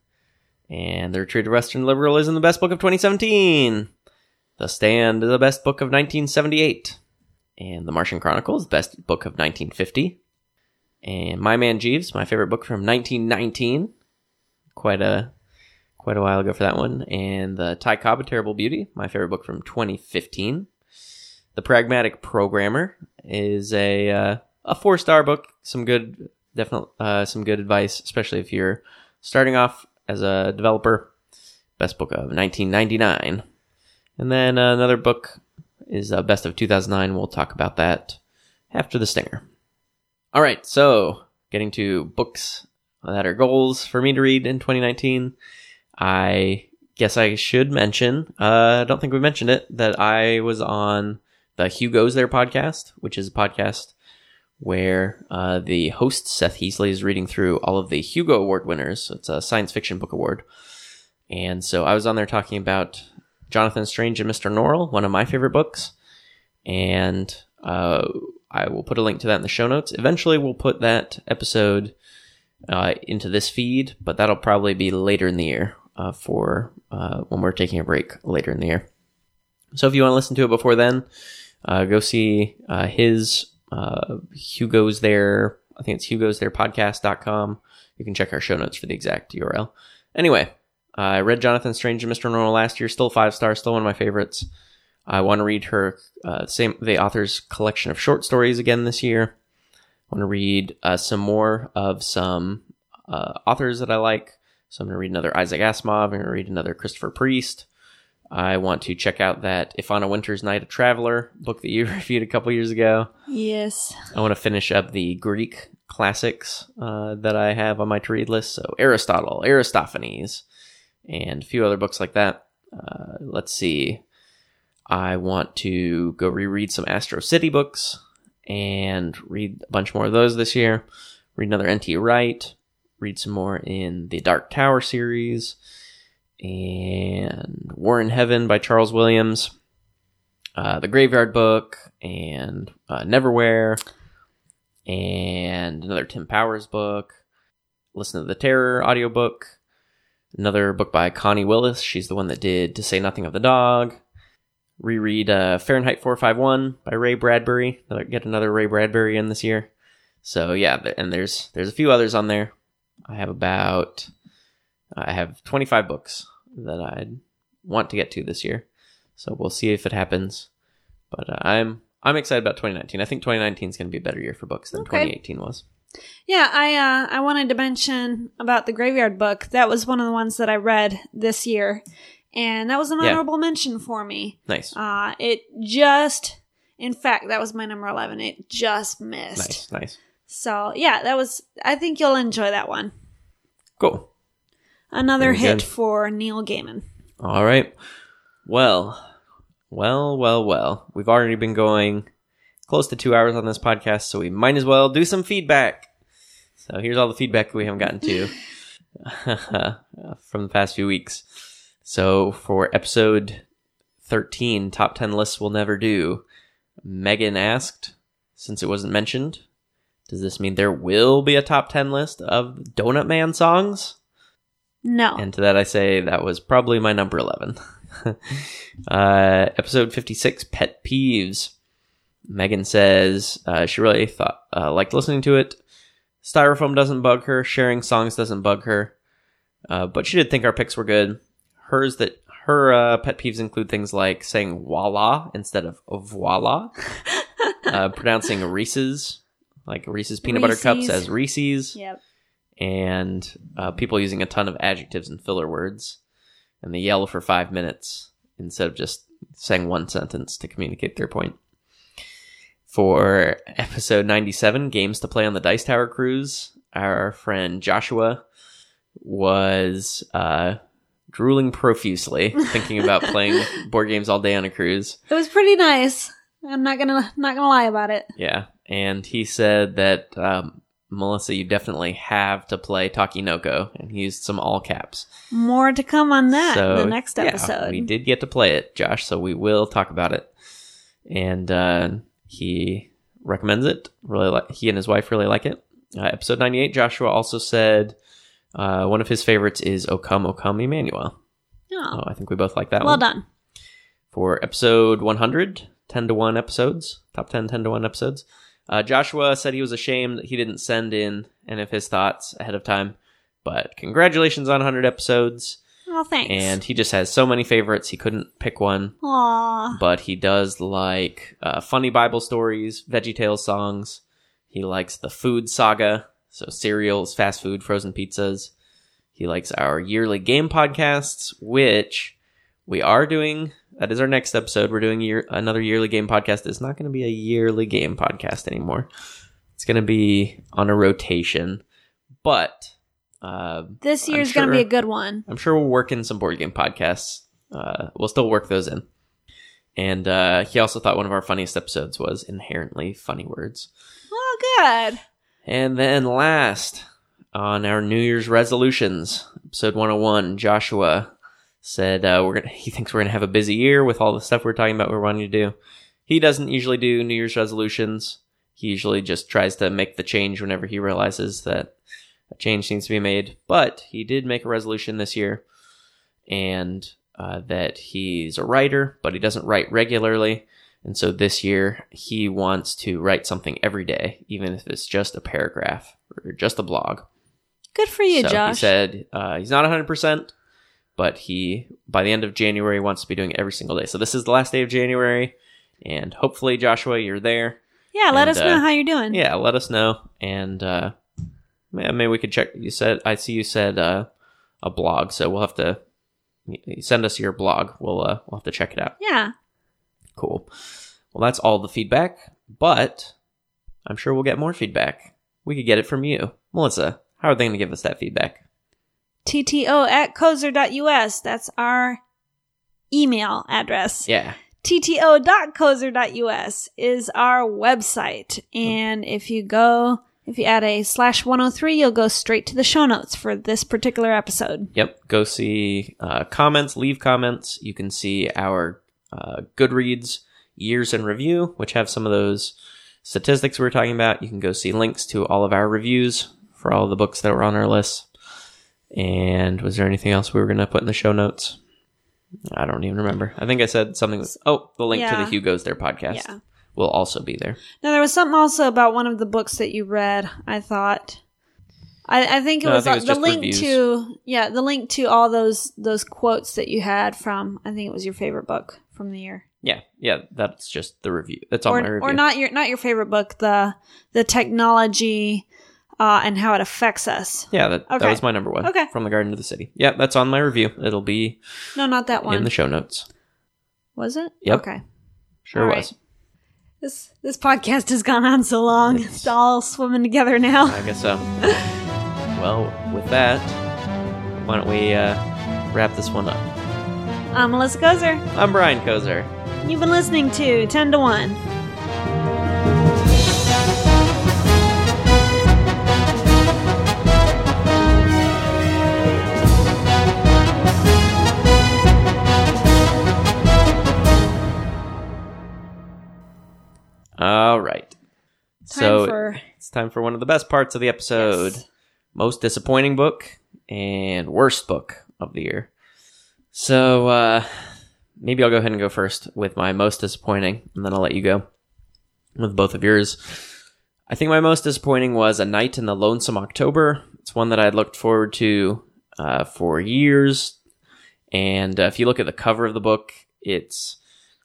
And The Retreat of Western Liberalism, the best book of 2017. The Stand, the best book of 1978. And The Martian Chronicles, best book of 1950. And My Man Jeeves, my favorite book from 1919. Quite a quite a while ago for that one. And The Ty Cobb, A Terrible Beauty, my favorite book from 2015. The Pragmatic Programmer is a uh, a four star book. Some good, definite, uh, some good advice, especially if you're starting off as a developer. Best book of 1999. And then uh, another book is uh, Best of 2009. We'll talk about that after the stinger. All right, so getting to books that are goals for me to read in 2019. I guess I should mention, uh, I don't think we mentioned it, that I was on the Hugo's There podcast, which is a podcast where uh, the host Seth Heasley is reading through all of the Hugo Award winners. It's a science fiction book award, and so I was on there talking about Jonathan Strange and Mr. Norrell, one of my favorite books, and uh, I will put a link to that in the show notes. Eventually, we'll put that episode uh, into this feed, but that'll probably be later in the year uh, for uh, when we're taking a break later in the year. So if you want to listen to it before then, uh, go see his uh, Hugo's there. I think it's Hugo's there podcast.com. You can check our show notes for the exact URL. Anyway, I read Jonathan Strange and Mr. Norrell last year. Still five stars. Still one of my favorites. I want to read her uh, same the author's collection of short stories again this year. I want to read uh, some more of some uh, authors that I like. So I'm going to read another Isaac Asimov. I'm going to read another Christopher Priest. I want to check out that If on a Winter's Night a Traveler book that you *laughs* reviewed a couple years ago. Yes. I want to finish up the Greek classics uh, that I have on my to read list. So Aristotle, Aristophanes, and a few other books like that. Uh, let's see. I want to go reread some Astro City books and read a bunch more of those this year. Read another N.T. Wright. Read some more in the Dark Tower series and War in Heaven by Charles Williams. uh, the Graveyard Book and uh, Neverwhere and another Tim Powers book. Listen to the Terror audiobook. Another book by Connie Willis. She's the one that did To Say Nothing of the Dog. Reread uh, Fahrenheit 451 by Ray Bradbury. Get another Ray Bradbury in this year. So yeah, and there's there's a few others on there. I have about I have 25 books that I want to get to this year. So we'll see if it happens. But uh, I'm I'm excited about 2019. I think 2019 is going to be a better year for books than Okay. 2018 was. Yeah, I uh, I wanted to mention about the Graveyard Book. That was one of the ones that I read this year, and that was an Yeah. honorable mention for me. Nice, Uh, it just, in fact, that was my number eleven. It just missed. nice, nice. So yeah, that was. I think you'll enjoy that one. Cool. Another hit good. for Neil Gaiman. All right. Well, well, well, well. We've already been going close to two hours on this podcast, so we might as well do some feedback. So here's all the feedback we haven't gotten to *laughs* from the past few weeks. So for episode 13, top 10 lists we'll never do, Megan asked, since it wasn't mentioned, does this mean there will be a top 10 list of Donut Man songs? No, And to that I say that was probably my number 11. *laughs* uh, episode 56, Pet Peeves. Megan says uh, she really thought uh, liked listening to it. Styrofoam doesn't bug her. Sharing songs doesn't bug her. Uh, but she did think our picks were good. Hers that her uh, pet peeves include things like saying voila instead of voila, *laughs* uh, pronouncing Reese's like Reese's peanut butter cups Reese's. as Reese's yep. and uh, people using a ton of adjectives and filler words, and they yell for five minutes instead of just saying one sentence to communicate their point. For episode 97, Games to Play on the Dice Tower Cruise, our friend Joshua was uh, drooling profusely, thinking about *laughs* playing board games all day on a cruise. It was pretty nice. I'm not gonna not gonna lie about it. Yeah, and he said that um, Melissa, you definitely have to play Takenoko, and he used some all caps. More to come on that in the next yeah, episode. we did get to play it, Josh, so we will talk about it. And uh, he recommends it. Really, like he and his wife really like it. Uh, episode ninety-eight, Joshua also said uh, one of his favorites is O Come O Come Emmanuel. Oh, Oh, I think we both like that well one done. for episode 100 10 to 1 episodes top 10 10 to 1 episodes uh, joshua said he was ashamed that he didn't send in any of his thoughts ahead of time but congratulations on 100 episodes Oh, thanks. and he just has so many favorites he couldn't pick one Aw. but he does like uh, funny bible stories veggie tales songs he likes the food saga so cereals fast food frozen pizzas he likes our yearly game podcasts which we are doing that is our next episode we're doing year, another yearly game podcast it's not going to be a yearly game podcast anymore it's going to be on a rotation but uh, This year's going to be a good one. I'm sure we'll work in some board game podcasts. Uh, we'll still work those in. And uh, he also thought one of our funniest episodes was inherently funny words. Oh, good. And then last on our New Year's resolutions, episode 101, Joshua said uh, we're gonna. He thinks we're gonna have a busy year with all the stuff we're talking about. We're wanting to do. He doesn't usually do New Year's resolutions. He usually just tries to make the change whenever he realizes that a change needs to be made. But he did make a resolution this year, and uh, that he's a writer, but he doesn't write regularly. And so this year he wants to write something every day, even if it's just a paragraph or just a blog. Good for you, so he Josh. said uh, he's not 100%, but he, by the end of January, wants to be doing it every single day. So this is the last day of January, and hopefully, Joshua, you're there. yeah, let and, us know uh, how you're doing. Yeah, let us know. And uh, may- maybe we could check. You said, I see you said uh, a blog, so we'll have to send us your blog. We'll, uh, we'll have to check it out. Yeah. Cool. Well, that's all the feedback, but I'm sure we'll get more feedback. We could get it from you. Melissa, how are they going to give us that feedback? TTO at cozer.us. That's our email address. Yeah. TTO.cozer.us is our website. And if you go, if you add a slash 103, you'll go straight to the show notes for this particular episode. Yep. Go see uh, comments, leave comments. You can see our uh, Goodreads. Years in Review, which have some of those statistics we were talking about. You can go see links to all of our reviews for all the books that were on our list. And was there anything else we were going to put in the show notes? I don't even remember. I think I said something. With, oh, the link to the Hugo's There podcast Yeah. will also be there. Now there was something also about one of the books that you read. I thought, I, I think it No, was, think it was the link reviews. to yeah the link to all those those quotes that you had from. I think it was your favorite book from the year, Yeah, yeah, that's just the review. That's my or review. or not your not your favorite book the the technology uh, and how it affects us. Yeah, that, that was my number one. Okay. From the Garden to the City. Yeah, that's on my review. It'll be No, not that one. in the show notes. was it? Yep. Okay. Sure All right. was. This this podcast has gone on so long. It's all swimming together now. I guess so. well, with that, why don't we uh, wrap this one up? I'm Melissa Kozer. I'm Brian Kozer. You've been listening to 10 to 1. All right. Time so for it's time for one of the best parts of the episode. Yes. Most disappointing book and worst book of the year. So uh maybe I'll go ahead and go first with my most disappointing, and then I'll let you go with both of yours. I think my most disappointing was A Night in the Lonesome October. It's one that I looked forward to uh, for years. And uh, if you look at the cover of the book, it's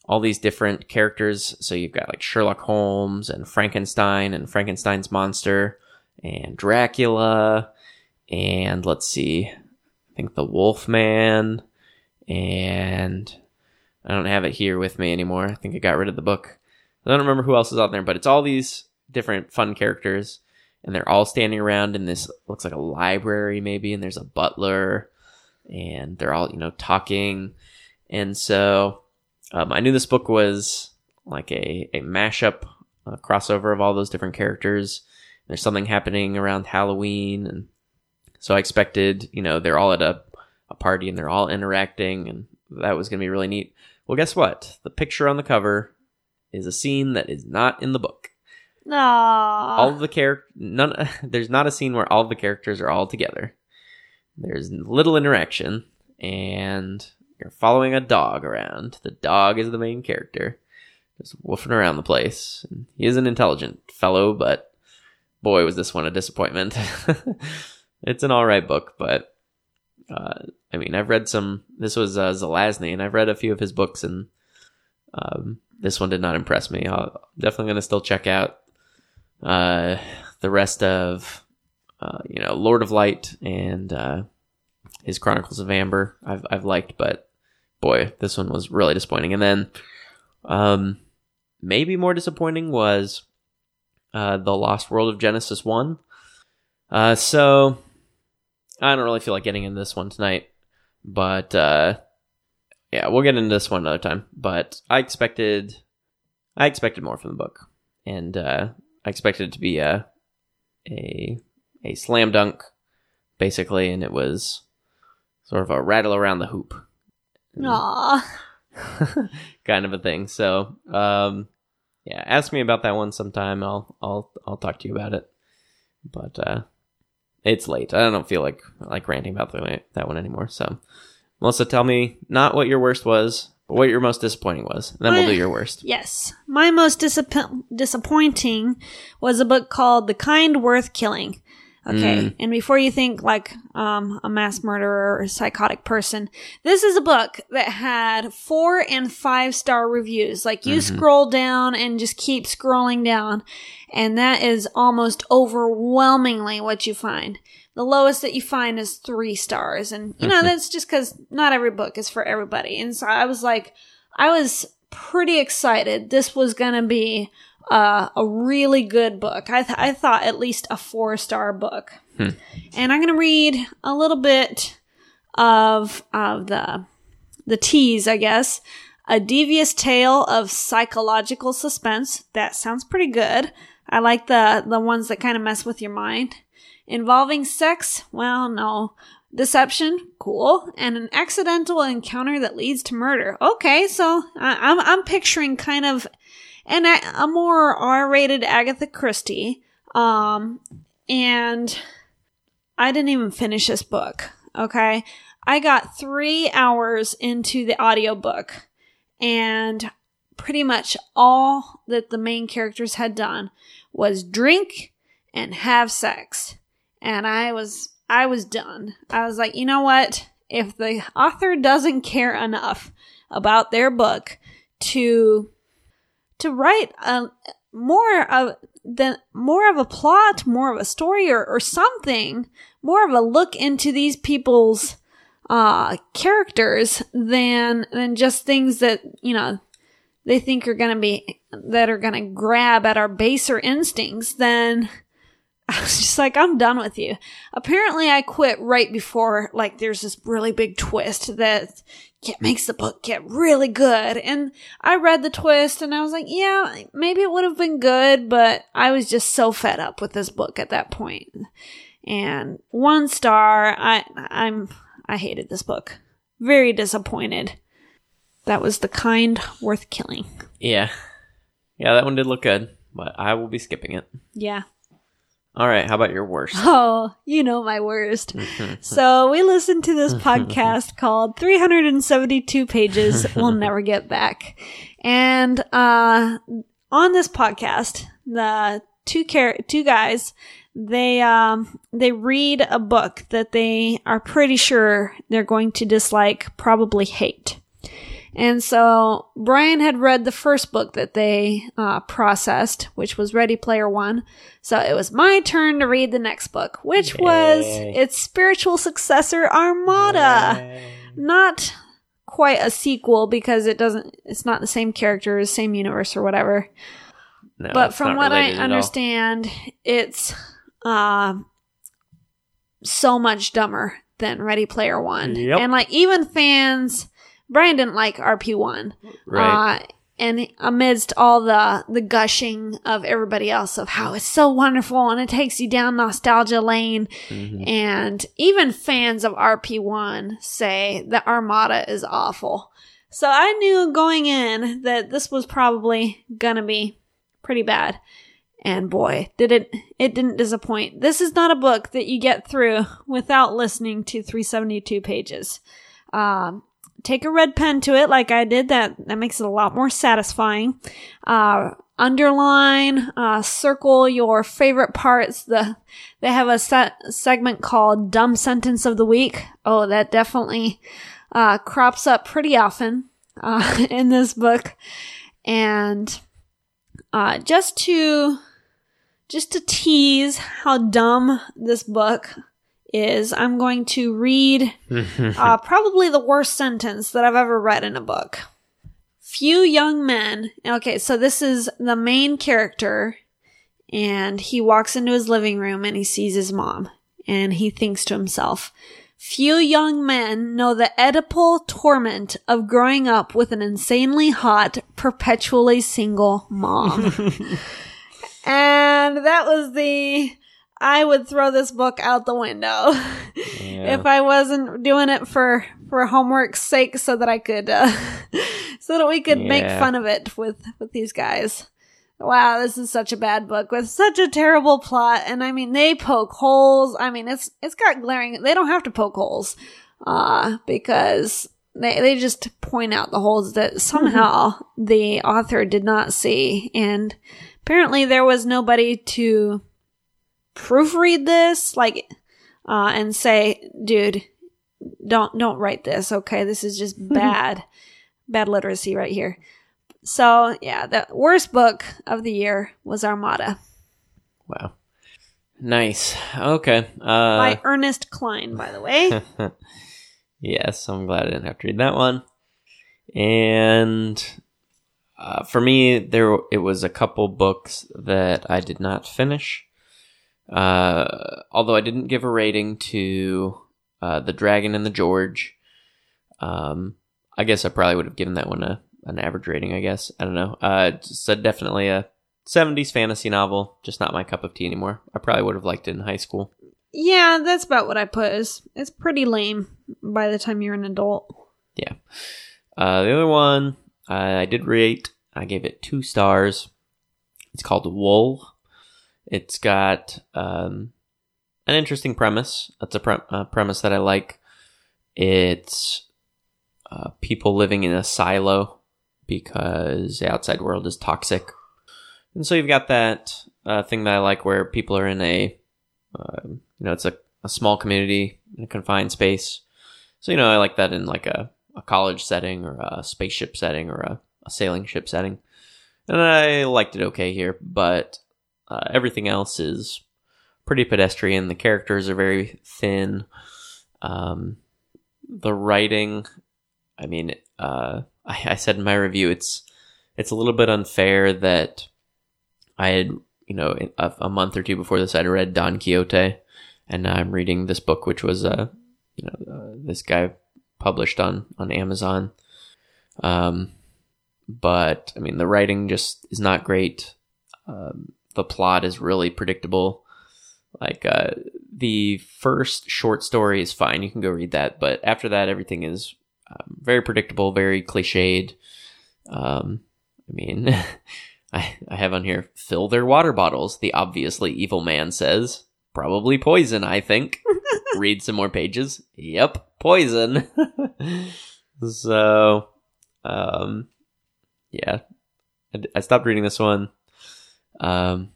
all these different characters. So you've got like Sherlock Holmes and Frankenstein and Frankenstein's monster and Dracula and let's see, I think the Wolfman and I don't have it here with me anymore. I think I got rid of the book. I don't remember who else is out there, but it's all these different fun characters and they're all standing around in this looks like a library maybe and there's a butler and they're all, you know, talking. And so um, I knew this book was like a, a mashup, a crossover of all those different characters. There's something happening around Halloween. And so I expected, you know, they're all at a, a party and they're all interacting and that was going to be really neat. Well, guess what? The picture on the cover is a scene that is not in the book. Aww. all of the character, none, *laughs* there's not a scene where all of the characters are all together. There's little interaction and you're following a dog around. The dog is the main character, just woofing around the place. He is an intelligent fellow, but boy, was this one a disappointment. *laughs* it's an alright book, but uh, I mean, I've read some. This was uh, Zelazny, and I've read a few of his books, and um, this one did not impress me. I'll, I'm definitely going to still check out uh, the rest of, uh, you know, Lord of Light and uh, his Chronicles of Amber. I've I've liked, but boy, this one was really disappointing. And then, um, maybe more disappointing was uh, the Lost World of Genesis One. Uh, so I don't really feel like getting into this one tonight, but uh, yeah, we'll get into this one another time. But I expected, I expected more from the book, and uh, I expected it to be a a a slam dunk, basically, and it was sort of a rattle around the hoop Aww. *laughs* kind of a thing. So, um, yeah, ask me about that one sometime. I'll I'll I'll talk to you about it. But uh, it's late. I don't feel like like ranting about the, that one anymore. So, Melissa, tell me not what your worst was, but what your most disappointing was. And then we'll do your worst. Yes. My most disapp- disappointing was a book called The Kind Worth Killing. Okay. Mm. And before you think like um, a mass murderer or a psychotic person, this is a book that had four and five star reviews. Like you scroll down and just keep scrolling down. And that is almost overwhelmingly what you find. The lowest that you find is three stars. And, you know, that's just because not every book is for everybody. And so I was like, I was pretty excited. This was going to be uh, a really good book. I, th- I thought at least a four star book. And I'm going to read a little bit of, of the, the tease, I guess. A devious tale of psychological suspense. That sounds pretty good. I like the, the ones that kind of mess with your mind. Involving sex? Well, no. deception, cool, and an accidental encounter that leads to murder. Okay, so I, I'm I'm picturing kind of an a, a more R-rated Agatha Christie. Um, and I didn't even finish this book. Okay, I got three hours into the audiobook, and pretty much all that the main characters had done was drink and have sex. And I was I was done. I was like, you know what? If the author doesn't care enough about their book to to write a more of the more of a plot, more of a story or, or something, more of a look into these people's uh characters than than just things that, you know, they think are going to be that are going to grab at our baser instincts, then *laughs* I was just like, I'm done with you. Apparently, I quit right before, like, there's this really big twist that get, makes the book get really good. And I read the twist and I was like, yeah, maybe it would have been good, but I was just so fed up with this book at that point. And one star, I, I'm, I hated this book. Very disappointed. That was the kind worth killing. Yeah. Yeah, that one did look good, but I will be skipping it. Yeah. All right, how about your worst? *laughs* Oh, you know my worst. *laughs* so we listened to this podcast *laughs* called 372 Pages We'll Never Get Back. And uh, on this podcast, the two char- two guys, they um they read a book that they are pretty sure they're going to dislike, probably hate. And so Brian had read the first book that they uh, processed, which was Ready Player One. So it was my turn to read the next book, which was its spiritual successor, Armada. Not quite a sequel because it doesn't, it's not the same characters, same universe or whatever. No, but from what I related at all. understand, it's uh, so much dumber than Ready Player One. Yep. And like even fans, Brian didn't like RP One. Right. Uh, and amidst all the the gushing of everybody else of how it's so wonderful and it takes you down nostalgia lane, Mhm. and even fans of RP1 say that Armada is awful. So I knew going in that this was probably gonna be pretty bad. And boy, did it it didn't disappoint. This is not a book that you get through without listening to 372 pages. Um, take a red pen to it like I did. That that makes it a lot more satisfying. Uh, underline, uh, circle your favorite parts. The they have a set segment called "Dumb Sentence of the Week." Oh, that definitely uh, crops up pretty often uh, *laughs* in this book, and uh, just to just to tease how dumb this book is, I'm going to read *laughs* uh, probably the worst sentence that I've ever read in a book. Few young men. Okay, so this is the main character, and he walks into his living room and he sees his mom, and he thinks to himself, Few young men know the Oedipal torment of growing up with an insanely hot, perpetually single mom. *laughs* and that was the. I would throw this book out the window *laughs* Yeah. if I wasn't doing it for for homework's sake, so that I could, uh, *laughs* so that we could make fun of it with with these guys. Wow, this is such a bad book with such a terrible plot, and I mean they poke holes. I mean it's it's got glaring. They don't have to poke holes, uh, because they they just point out the holes that somehow the author did not see, and apparently there was nobody to proofread this, like, uh, and say, dude, don't don't write this. Okay, this is just *laughs* bad, bad literacy right here. So yeah, the worst book of the year was Armada wow. Nice. Okay. Uh, by Ernest Cline, by the way. *laughs* yes, I'm glad I didn't have to read that one. And uh, for me, there it was a couple books that I did not finish. Uh, although I didn't give a rating to uh, the Dragon and the George. Um, I guess I probably would have given that one a an average rating. I guess I don't know. Uh, it's a, definitely a 70s fantasy novel, just not my cup of tea anymore. I probably would have liked it in high school. Yeah, that's about what I put. Is it's pretty lame by the time you're an adult. Yeah. Uh, the other one I did rate. I gave it two stars. It's called Wool. It's got um, an interesting premise. That's a pre- uh, premise that I like. It's uh, people living in a silo because the outside world is toxic. And so you've got that uh, thing that I like where people are in a, uh, you know, it's a, a small community in a confined space. So, you know, I like that in like a, a college setting or a spaceship setting or a, a sailing ship setting. And I liked it okay here, but uh, everything else is pretty pedestrian. The characters are very thin. Um, the writing, I mean, uh, *laughs* I, I said in my review, it's it's a little bit unfair that I had, you know, a, a month or two before this, I'd read Don Quixote, and now I'm reading this book, which was, uh, you know, uh, this guy published on on Amazon. Um, but I mean, the writing just is not great. Um, the plot is really predictable. Like uh, the first short story is fine; you can go read that. But after that, everything is um, very predictable, very cliched. Um, I mean, *laughs* I, I have on here fill their water bottles. The obviously evil man says, probably poison. I think. *laughs* read some more pages. Yep, poison. *laughs* so, um, yeah, I, I stopped reading this one. Um,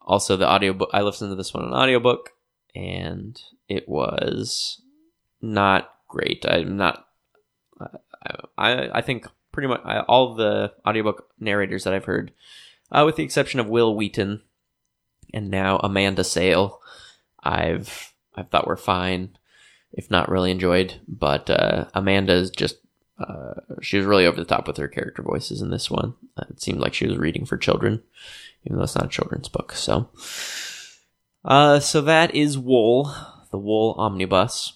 also the audiobook, I listened to this one on audiobook and it was not great. I'm not, I, I think pretty much all the audiobook narrators that I've heard, uh, with the exception of Wil Wheaton and now Amanda Sale, I've, I've thought were fine, if not really enjoyed, but, uh, Amanda is just uh, she was really over the top with her character voices in this one. Uh, it seemed like she was reading for children, even though it's not a children's book. So, uh, so that is Wool, the Wool Omnibus.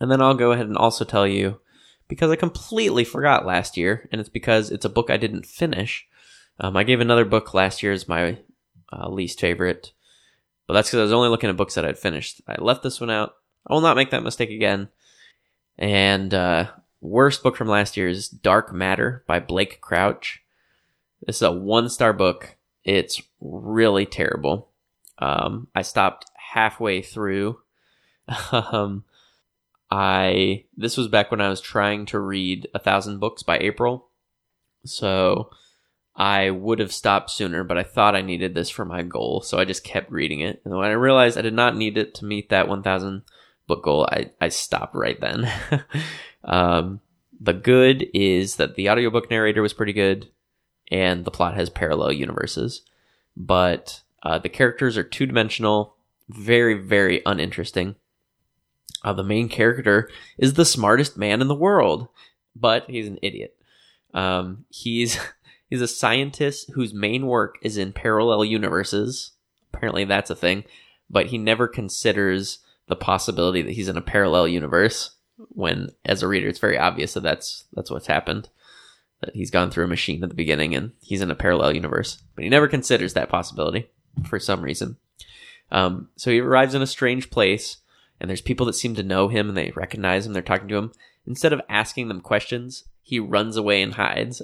And then I'll go ahead and also tell you, because I completely forgot last year, and it's because it's a book I didn't finish. Um, I gave another book last year as my uh, least favorite, but that's because I was only looking at books that I'd finished. I left this one out. I will not make that mistake again. And uh, Worst book from last year is Dark Matter by Blake Crouch. This is a one star book. It's really terrible. Um, I stopped halfway through. *laughs* um, I this was back when I was trying to read a thousand books by April, so I would have stopped sooner. But I thought I needed this for my goal, so I just kept reading it. And when I realized I did not need it to meet that one thousand book goal, I I stopped right then. *laughs* Um, the good is that the audiobook narrator was pretty good and the plot has parallel universes, but uh, the characters are two dimensional, very, very uninteresting. Uh, the main character is the smartest man in the world, but he's an idiot. Um, he's *laughs* he's a scientist whose main work is in parallel universes. Apparently, that's a thing, but he never considers the possibility that he's in a parallel universe when as a reader it's very obvious that that's that's what's happened that he's gone through a machine at the beginning and he's in a parallel universe but he never considers that possibility for some reason um, so he arrives in a strange place and there's people that seem to know him and they recognize him they're talking to him instead of asking them questions he runs away and hides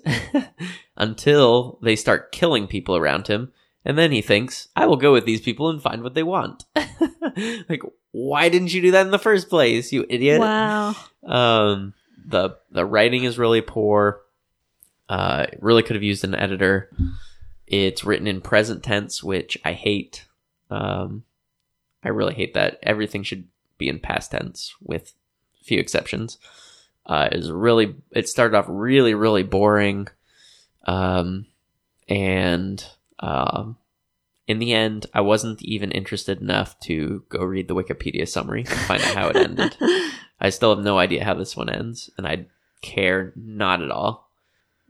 *laughs* until they start killing people around him and then he thinks, I will go with these people and find what they want. *laughs* like, why didn't you do that in the first place, you idiot? Wow. Um, the the writing is really poor. Uh, really could have used an editor. It's written in present tense, which I hate. Um, I really hate that. Everything should be in past tense, with few exceptions. Uh, is really it started off really really boring, um, and um, in the end, I wasn't even interested enough to go read the Wikipedia summary and find out how it ended. *laughs* I still have no idea how this one ends, and I care not at all.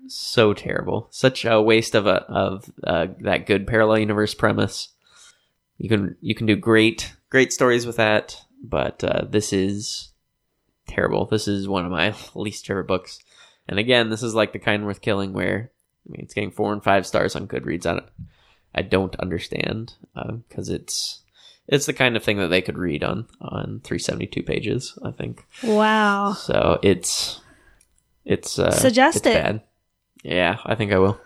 So terrible, such a waste of a of uh, that good parallel universe premise. You can you can do great great stories with that, but uh, this is terrible. This is one of my *laughs* least favorite books. And again, this is like the kind worth killing where I mean, it's getting four and five stars on Goodreads. I don't, I don't understand because uh, it's it's the kind of thing that they could read on on 372 pages. I think. Wow. So it's it's uh, Suggest it's it. Bad. Yeah, I think I will.